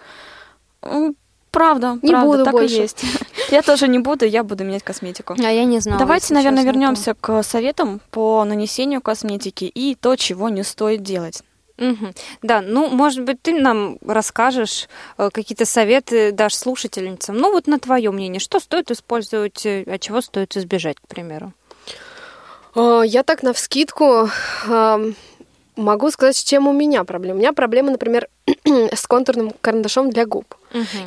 М, Правда, Не правда, буду так больше. и есть. Я тоже не буду, я буду менять косметику. А я не знала. Давайте, наверное, вернемся к советам по нанесению косметики и то, чего не стоит делать. Мгм. Да, ну, может быть, ты нам расскажешь э, какие-то советы, дашь слушательницам. Ну, вот на твое мнение, что стоит использовать, а чего стоит избежать, к примеру? А, Я так на вскидку могу сказать, с чем у меня проблема. У меня проблема, например, с контурным карандашом для губ.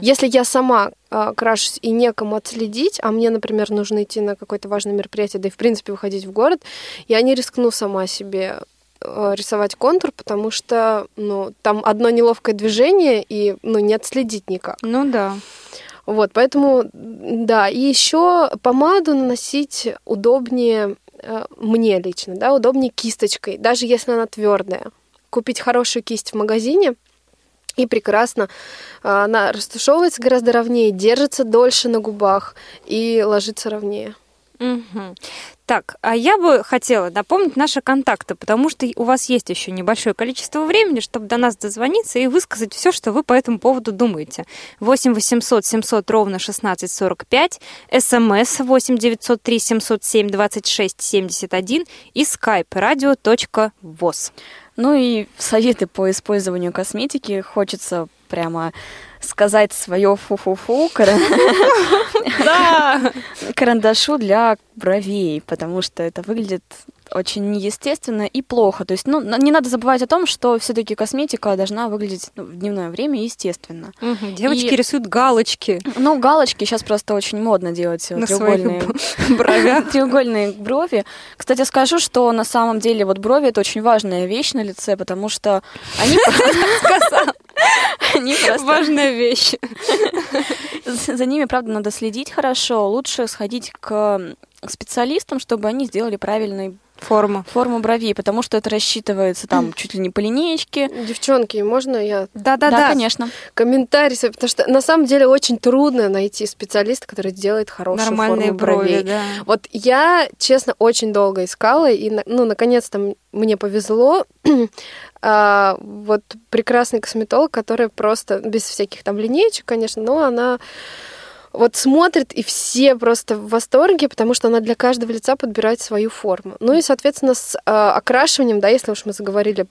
Если я сама а, крашусь и некому отследить, а мне, например, нужно идти на какое-то важное мероприятие, да и, в принципе, выходить в город, я не рискну сама себе э, рисовать контур, потому что, ну, там одно неловкое движение, и, ну, не отследить никак. Ну да. Вот, поэтому, да, и еще помаду наносить удобнее э, мне лично, да, удобнее кисточкой, даже если она твердая. Купить хорошую кисть в магазине, и прекрасно э, она растушевывается гораздо ровнее, держится дольше на губах и ложится ровнее. Мгм. Так, а я бы хотела напомнить наши контакты, потому что у вас есть еще небольшое количество времени, чтобы до нас дозвониться и высказать все, что вы по этому поводу думаете. 8 800 700 ровно 1645, смс 8 903 707 26 71 и skype radio.voz. Ну и советы по использованию косметики хочется прямо сказать свое фу-фу-фу кара- Да! карандашу для бровей, потому что это выглядит очень неестественно и плохо. То есть, ну, не надо забывать о том, что все-таки косметика должна выглядеть ну, в дневное время естественно. Мгм. Девочки И- рисуют галочки Ну, галочки сейчас просто очень модно делать э, на треугольные, б- бровях. треугольные брови. Кстати, скажу, что на самом деле вот брови это очень важная вещь на лице, потому что они они просто Важная вещь. за ними, правда, надо следить хорошо. Лучше сходить к специалистам, чтобы они сделали правильную Форма. форму бровей, потому что это рассчитывается там чуть ли не по линеечке. Девчонки, можно я Да-да-да. конечно. комментарий, потому что на самом деле очень трудно найти специалиста, который сделает хорошую Нормальные форму брови, бровей. да. Вот я, честно, очень долго искала, и, ну, наконец-то мне повезло. А, вот прекрасный косметолог, который просто, без всяких там линеечек, конечно, но она вот смотрит, и все просто в восторге, потому что она для каждого лица подбирает свою форму. Ну и, соответственно, с а, окрашиванием, да, если уж мы заговорили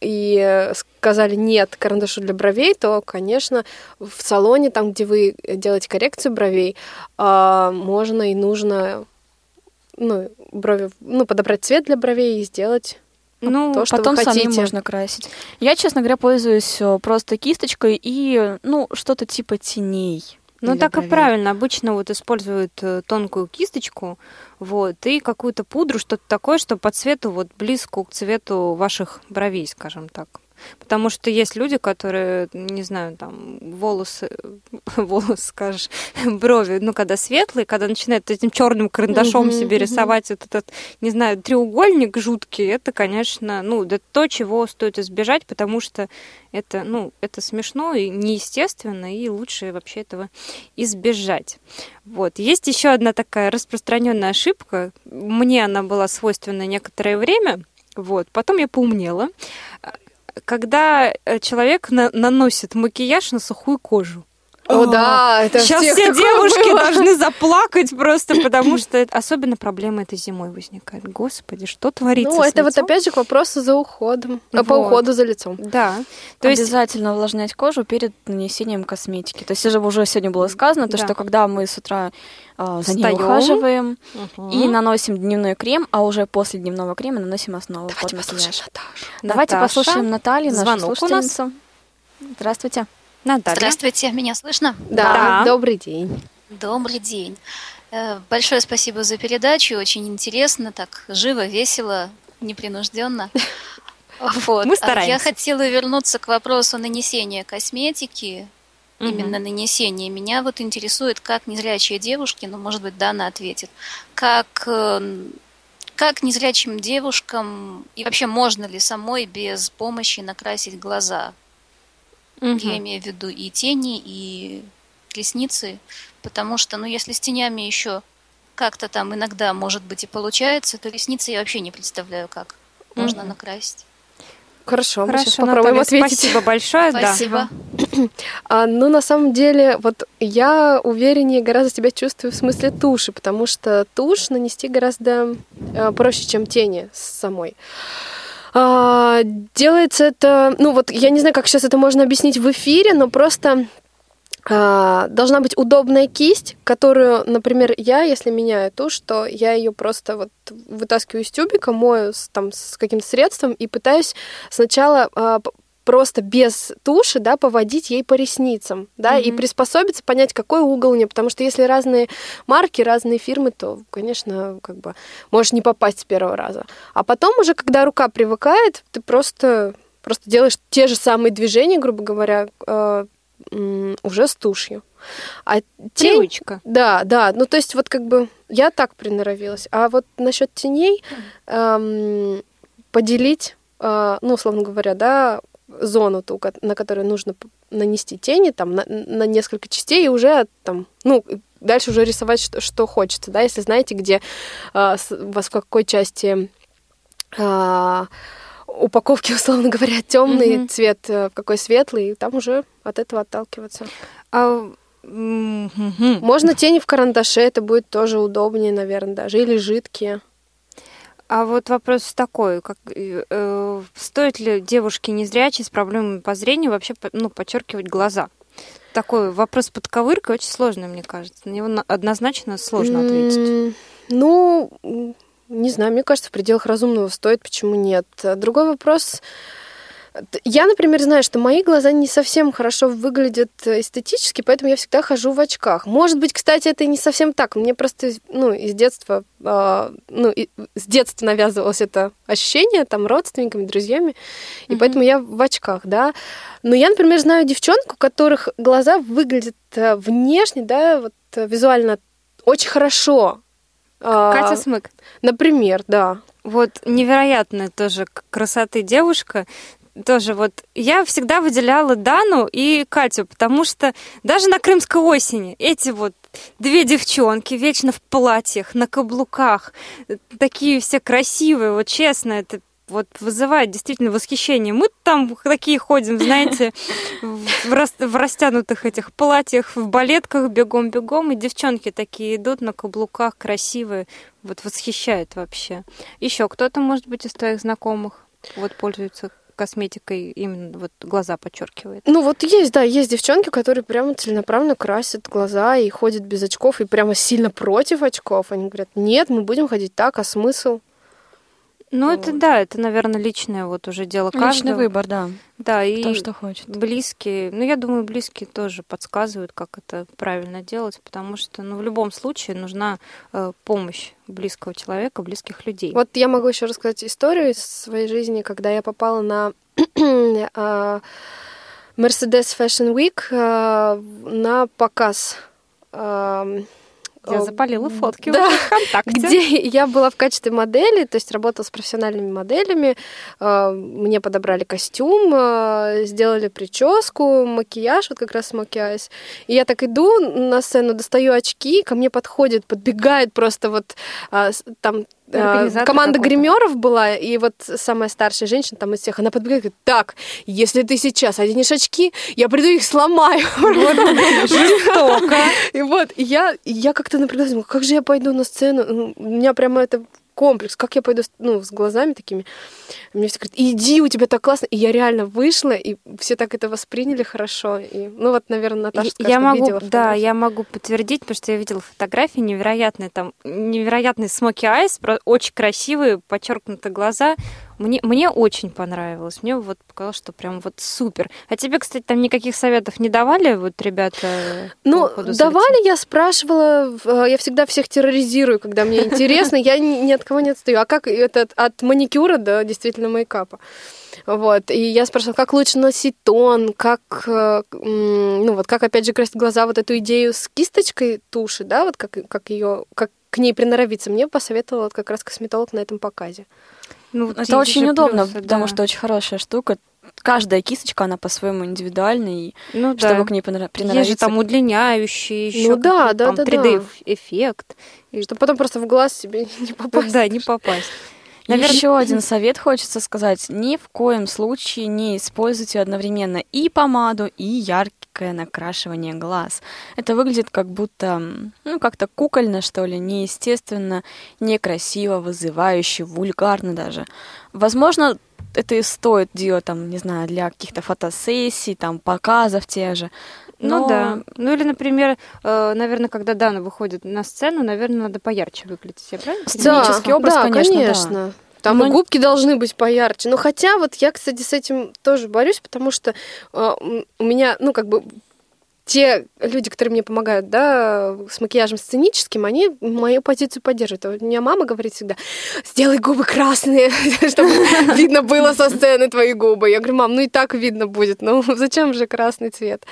и э, сказали нет карандашу для бровей, то, конечно, в салоне, там, где вы делаете коррекцию бровей, а, можно и нужно ну, брови, ну, подобрать цвет для бровей и сделать Ну, то, что Потом самим можно красить. Я, честно говоря, пользуюсь э, просто кисточкой и, ну, что-то типа теней. Ну, так и бровей. правильно. Обычно вот используют э, тонкую кисточку, вот, и какую-то пудру, что-то такое, что по цвету вот близко к цвету ваших бровей, скажем так. Потому что есть люди, которые, не знаю, там, волосы, волосы, скажешь, брови, ну, когда светлые, когда начинают этим черным карандашом Мгм, себе мгм. рисовать вот этот, не знаю, треугольник жуткий, это, конечно, ну, это то, чего стоит избежать, потому что это, ну, это смешно и неестественно, и лучше вообще этого избежать. Вот. Есть еще одна такая распространенная ошибка. Мне она была свойственна некоторое время. Вот. Потом я поумнела. Когда э, человек на- наносит макияж на сухую кожу. О, да, это Сейчас все девушки было. должны заплакать просто, потому что это- особенно проблема это зимой возникает. Господи, что творится Ну, с это вот лицом? опять же к вопросу за уходом, а, по Вот. уходу за лицом. Да. То есть Обязательно увлажнять кожу перед нанесением косметики. То есть уже уже сегодня было сказано, то, Да. что когда мы с утра э, за ней ухаживаем Мгм. и наносим дневной крем, а уже после дневного крема наносим основу Давайте послушаем Наташу. Давайте Наташа. послушаем Наталью, нашу Звонок у нас. слушательницу. Здравствуйте. Наталья. Здравствуйте, меня слышно? Да, Да. добрый день. Добрый день. Э, Большое спасибо за передачу, очень интересно, так живо, весело, непринужденно. Вот. Мы А стараемся. Я хотела вернуться к вопросу нанесения косметики. Мгм. Именно нанесение. Меня вот интересует, как незрячие девушки, ну, может быть, Дана ответит, как, э, как незрячим девушкам и вообще можно ли самой без помощи накрасить глаза? Мгм. Я имею в виду и тени, и ресницы, потому что, ну, если с тенями еще как-то там иногда, может быть, и получается, то ресницы я вообще не представляю, как можно Мгм. накрасить. Хорошо, мы Хорошо, сейчас попробуем Наталья, ответить. Спасибо большое. да. Спасибо. А, ну, на самом деле, вот я увереннее гораздо себя чувствую в смысле туши, потому что тушь нанести гораздо э, проще, чем тени с самой. А, делается это, ну вот я не знаю, как сейчас это можно объяснить в эфире, но просто а, должна быть удобная кисть, которую, например, я, если меняю тушь, то я ее просто вот вытаскиваю из тюбика, мою с, там с каким-то средством и пытаюсь сначала а, просто без туши, да, поводить ей по ресницам, да, и Мгм. приспособиться, понять, какой угол у нее, потому что если разные марки, разные фирмы, то, конечно, как бы можешь не попасть с первого раза. А потом уже, когда рука привыкает, ты просто, просто делаешь те же самые движения, грубо говоря, э, м, уже с тушью. А тень... Привычка. Да, да. Ну, то есть вот как бы я так приноровилась. А вот насчет теней эм, поделить, э, ну, условно говоря, да, зону, ту, на которую нужно нанести тени, там, на, на несколько частей, и уже там, ну, дальше уже рисовать, что, что хочется, да, если знаете, где, э, во в какой части а, упаковки, условно говоря, темный Мгм. цвет, э, в какой светлый, там уже от этого отталкиваться. А, мгм. Можно тени в карандаше, это будет тоже удобнее, наверное, даже, или жидкие. А вот вопрос такой, как э, э, стоит ли девушке незрячей с проблемами по зрению вообще ну, подчеркивать глаза? Такой вопрос под ковыркой очень сложный, мне кажется. На него на- однозначно сложно ответить. М, Ну, не знаю, мне кажется, в пределах разумного стоит, почему нет. А Другой вопрос. Я, например, знаю, что мои глаза не совсем хорошо выглядят э, эстетически, поэтому я всегда хожу в очках. Может быть, кстати, это и не совсем так. Мне просто, ну, из детства, а, ну, и- с детства навязывалось это ощущение, там, родственниками, друзьями, и Мгм. поэтому я в очках, да. Но я, например, знаю девчонку, у которых глаза выглядят э, внешне, да, вот э, визуально очень хорошо. А, Катя Смык. Например, да. Вот невероятная тоже красоты девушка. Тоже вот я всегда выделяла Дану и Катю, потому что даже на Крымской осени эти вот две девчонки вечно в платьях, на каблуках, такие все красивые, вот честно, это вот вызывает действительно восхищение. Мы там такие ходим, знаете, в, рас- в растянутых этих платьях, в балетках бегом-бегом, и девчонки такие идут на каблуках, красивые, вот восхищает вообще. Еще кто-то, может быть, из твоих знакомых вот пользуется косметикой, именно вот глаза подчеркивает. Ну вот есть, да, есть девчонки, которые прямо целенаправленно красят глаза и ходят без очков, и прямо сильно против очков. Они говорят, нет, мы будем ходить так, а смысл? Ну, это да, это, наверное, личное вот уже дело каждого. Личный выбор, да. Да, и То, что хочет. близкие, ну, я думаю, близкие тоже подсказывают, как это правильно делать, потому что, ну, в любом случае нужна э, помощь близкого человека, близких людей. Вот я могу еще рассказать историю из своей жизни, когда я попала на а, Mercedes Fashion Week а, на показ. а, Я а, запалила фотки да. ВКонтакте. где я была в качестве модели, то есть работала с профессиональными моделями. э, Мне подобрали костюм, э, сделали прическу, макияж, вот как раз макияж. И я так иду на сцену, достаю очки, ко мне подходит, подбегает просто вот там э, команда какой-то. гримеров была, и вот самая старшая женщина там из всех, она подбегает и говорит, так, если ты сейчас оденешь очки, я приду их сломаю. Жестоко. И вот, я, как-то напряглась, как же я пойду на сцену? Ну, У меня прямо это комплекс, как я пойду с- ну, с глазами такими. Мне все говорят, иди, у тебя так классно. И я реально вышла, и все так это восприняли хорошо. И, ну вот, наверное, Наташа скажет, я могу, видела да, я могу подтвердить, потому что я видела фотографии невероятные, там невероятный смоки айс, очень красивые, подчеркнутые глаза. Мне, мне очень понравилось. Мне вот показалось, что прям вот супер. А тебе, кстати, там никаких советов не давали, вот ребята? Ну, давали, я спрашивала, в- я всегда всех терроризирую, когда мне интересно, я ни, от кого не отстаю. А как это от маникюра до действительно мейкапа? Вот, и я спрашивала, как лучше носить тон, как, э, ну вот, как опять же красить глаза, вот эту идею с кисточкой туши, да, вот как, как ее, как к ней приноровиться, мне посоветовал как раз косметолог на этом показе. Ну, вот Это очень удобно, плюсы, потому да. что очень хорошая штука. Каждая кисточка, она по-своему индивидуальна, и ну, да. чтобы к ней понра- Есть приноровиться. же там удлиняющие, еще Ну да, да, да, да. 3D-эффект. Чтобы потом просто в глаз себе не попасть. Да, не попасть. Наверно- Еще один совет хочется сказать. Ни в коем случае не используйте одновременно и помаду, и яркое накрашивание глаз. Это выглядит как будто, ну, как-то кукольно, что ли, неестественно, некрасиво, вызывающе, вульгарно даже. Возможно, это и стоит делать, там, не знаю, для каких-то фотосессий, там, показов тех же. Ну Но- да. Ну или, например, э, наверное, когда Дана выходит на сцену, наверное, надо поярче выглядеть. Я правильно? Сценический образ, да, конечно, да. конечно. Там Но и губки должны быть поярче. Но хотя вот я, кстати, с этим тоже борюсь, потому что э, у меня, ну, как бы те люди, которые мне помогают, да, с макияжем сценическим, они мою позицию поддерживают. У меня мама говорит всегда, сделай губы красные, чтобы видно было со сцены твои губы. Я говорю, мам, ну и так видно будет, ну зачем же красный цвет?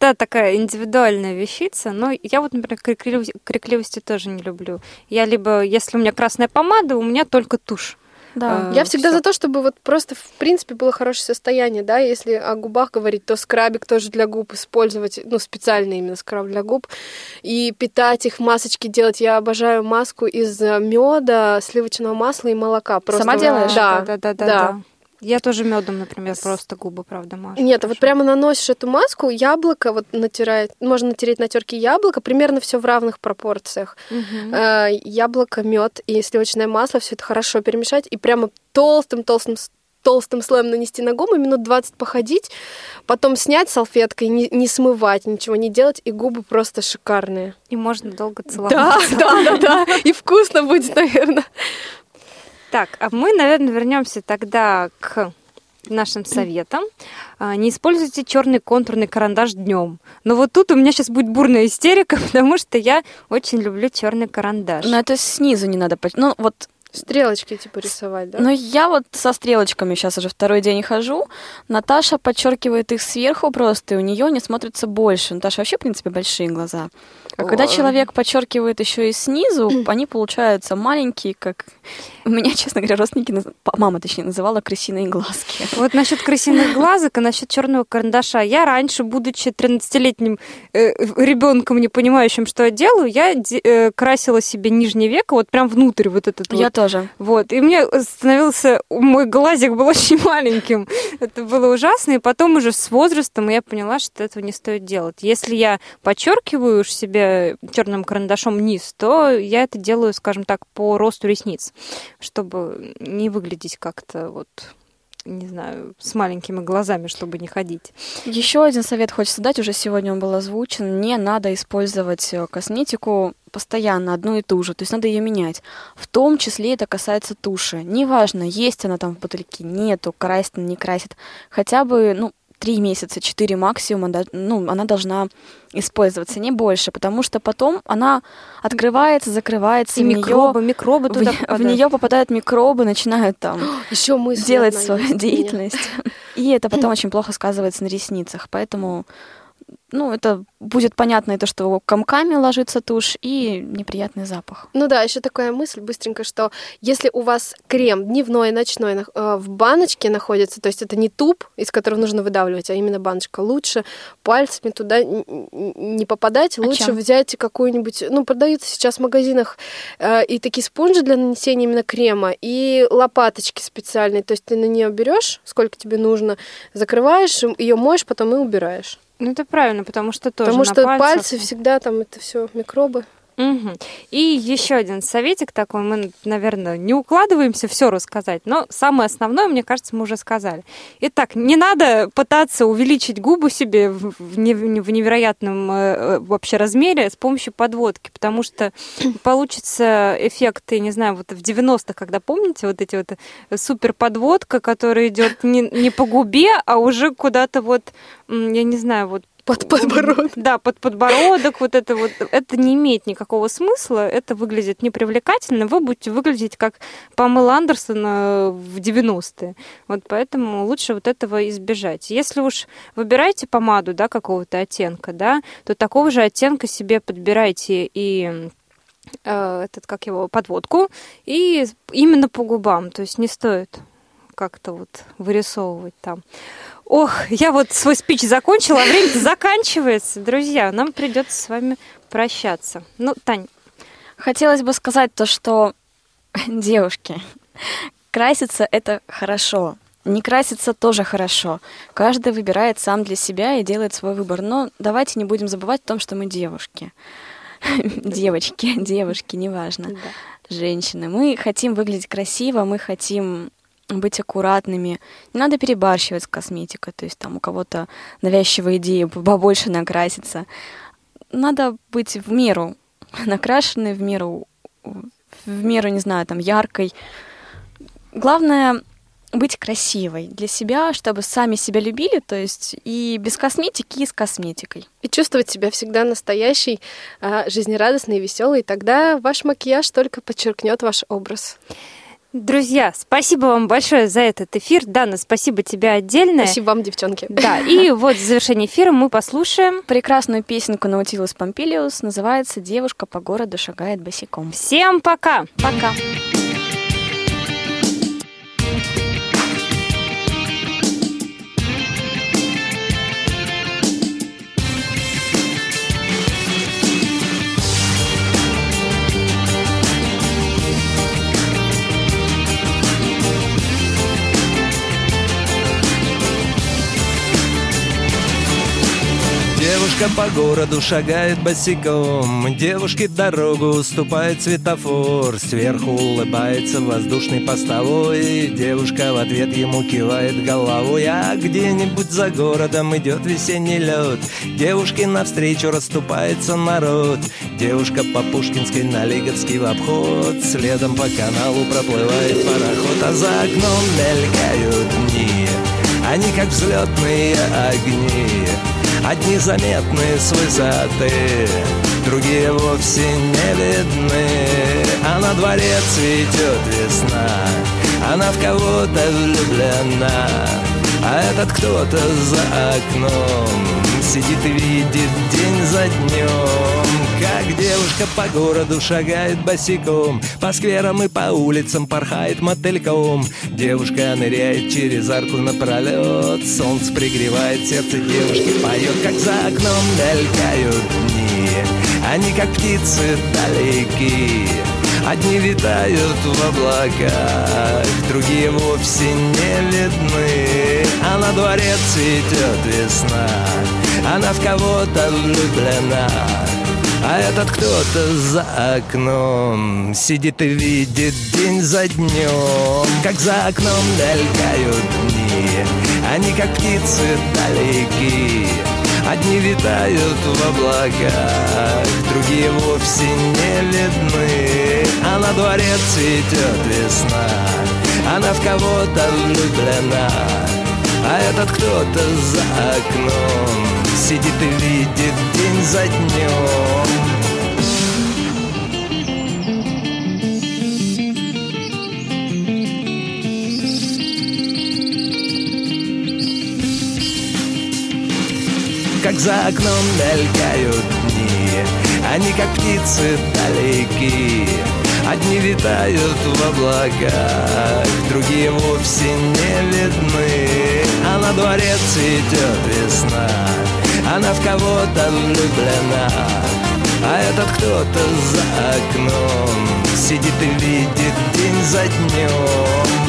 Да, такая индивидуальная вещица, но я вот, например, крикливости тоже не люблю. Я либо, если у меня красная помада, у меня только тушь. Да. Э, Я всегда всё. за то, чтобы вот просто в принципе было хорошее состояние, да, если о губах говорить, то скрабик тоже для губ использовать, ну, специальный именно скраб для губ, и питать их, масочки делать. Я обожаю маску из меда, сливочного масла и молока. Просто Сама делаешь? Да, да, да, да, да. да. Я тоже медом, например, просто губы, правда, машу. Нет, а вот прямо наносишь эту маску, яблоко вот натирает, можно натереть на терке яблоко, примерно все в равных пропорциях. Э, яблоко, мед и сливочное масло, все это хорошо перемешать и прямо толстым-толстым толстым слоем нанести на губы, минут 20 походить, потом снять салфеткой, не, не смывать, ничего не делать, и губы просто шикарные. И можно долго Да, целоваться. да, да, да. И вкусно будет, наверное. Так, а мы, наверное, вернемся тогда к нашим советам. А, Не используйте черный контурный карандаш днем. Но вот тут у меня сейчас будет бурная истерика, потому что я очень люблю черный карандаш. Но это снизу не надо... Ну, вот Стрелочки типа рисовать, да? Ну, я вот со стрелочками сейчас уже второй день хожу. Наташа подчеркивает их сверху просто, и у нее не смотрится больше. Наташа вообще, в принципе, большие глаза. А когда Ой. человек подчеркивает еще и снизу, они получаются маленькие, как у меня, честно говоря, родственники, наз- мама точнее, называла крысиные глазки. Вот насчет крысиных глазок и насчет черного карандаша. Я раньше, будучи 13-летним ребенком, не понимающим, что я делаю, я э, красила себе нижнее веко, вот прям внутрь вот этот Я вот. тоже. Вот, и мне становился, мой глазик был очень маленьким. Это было ужасно, и потом уже с возрастом я поняла, что этого не стоит делать. Если я подчеркиваю уж себе черным карандашом низ, то я это делаю, скажем так, по росту ресниц, чтобы не выглядеть как-то вот не знаю, с маленькими глазами, чтобы не ходить. Еще один совет хочется дать, уже сегодня он был озвучен. Не надо использовать э, косметику постоянно одну и ту же, то есть надо ее менять. В том числе это касается туши. Неважно, есть она там в бутыльке, нету, красит не красит. Хотя бы, ну, три месяца, четыре максимум, она, ну, она должна использоваться, не больше, потому что потом она открывается, закрывается, И в микробы, неё- микробы в, туда в попадают. нее попадают микробы, начинают там Еще делать свою деятельность. И это потом очень плохо сказывается на ресницах. Поэтому, ну, это будет понятно, и то, что комками ложится тушь, и неприятный запах. Ну да, еще такая мысль быстренько, что если у вас крем дневной, ночной нах- э, в баночке находится, то есть это не туб, из которого нужно выдавливать, а именно баночка, лучше пальцами туда не попадать, А лучше чем? взять какую-нибудь, ну, продаются сейчас в магазинах э, и такие спонжи для нанесения именно крема, и лопаточки специальные, то есть ты на нее берешь, сколько тебе нужно, закрываешь, ее моешь, потом и убираешь. Ну, это правильно, потому что тоже Потому что пальцах- пальцы всегда там это все микробы. Мгм. И еще один советик такой, мы, наверное, не укладываемся все рассказать, но самое основное, мне кажется, мы уже сказали. Итак, не надо пытаться увеличить губы себе в, в не- в невероятном э, э, вообще размере с помощью подводки, потому что получится эффект, я не знаю, вот в 90-х, когда помните, вот эти вот э, супер подводка, которая идет не, не по губе, а уже куда-то вот, я не знаю, вот Под подбородок. да, под подбородок, вот это вот, это не имеет никакого смысла, это выглядит непривлекательно, вы будете выглядеть как Памела Андерсон э, в 90-е. Вот поэтому лучше вот этого избежать. Если уж выбираете помаду, да, какого-то оттенка, да, то такого же оттенка себе подбирайте и э, этот, как его, подводку, и именно по губам, то есть не стоит как-то вот вырисовывать там. Ох, я вот свой спич закончила, а время заканчивается. Друзья, нам придется с вами прощаться. Ну, Тань, Хотелось бы сказать то, что девушки, краситься это хорошо. Не краситься тоже хорошо. Каждый выбирает сам для себя и делает свой выбор. Но давайте не будем забывать о том, что мы девушки. Девочки, девушки, неважно. Женщины. Мы хотим выглядеть красиво, мы хотим быть аккуратными. Не надо перебарщивать с косметикой, то есть там у кого-то навязчивая идея побольше накраситься. Надо быть в меру накрашенной, в меру, в меру, не знаю, там, яркой. Главное быть красивой для себя, чтобы сами себя любили, то есть и без косметики, и с косметикой. И чувствовать себя всегда настоящей, а, жизнерадостной веселой. Тогда ваш макияж только подчеркнет ваш образ. Друзья, спасибо вам большое за этот эфир. Дана, спасибо тебе отдельное. Спасибо вам, девчонки. Да, и вот в завершении эфира мы послушаем прекрасную песенку Наутилус Помпилиус, называется «Девушка по городу шагает босиком». Всем пока! Пока! Девушка по городу шагает босиком Девушке дорогу уступает светофор. Сверху улыбается воздушный постовой Девушка в ответ ему кивает головой. А где-нибудь за городом идет весенний лед Девушке навстречу расступается народ. Девушка по Пушкинской на Лиговский в обход Следом по каналу проплывает пароход. А за окном мелькают дни Они как взлетные огни Одни заметны с высоты, другие вовсе не видны. А на дворе цветет весна, она в кого-то влюблена. А этот кто-то за окном сидит и видит день за днем Как девушка по городу шагает босиком По скверам и по улицам порхает мотыльком. Девушка ныряет через арку напролет Солнце пригревает сердце девушки Поет, как за окном мелькают дни. Они как птицы далеки Одни витают в облаках, другие вовсе не видны. А на дворе цветет весна, она в кого-то влюблена а этот кто-то за окном Сидит и видит день за днем. Как за окном мелькают дни Они как птицы далеки. Одни витают в облаках Другие вовсе не видны. А на дворе цветет весна Она в кого-то влюблена. А этот кто-то за окном Сидит и видит день за днем. Как за окном мелькают дни Они как птицы далеки. Одни витают в облаках Другие вовсе не видны А на дворе цветет весна Она в кого-то влюблена А этот кто-то за окном Сидит и видит день за днем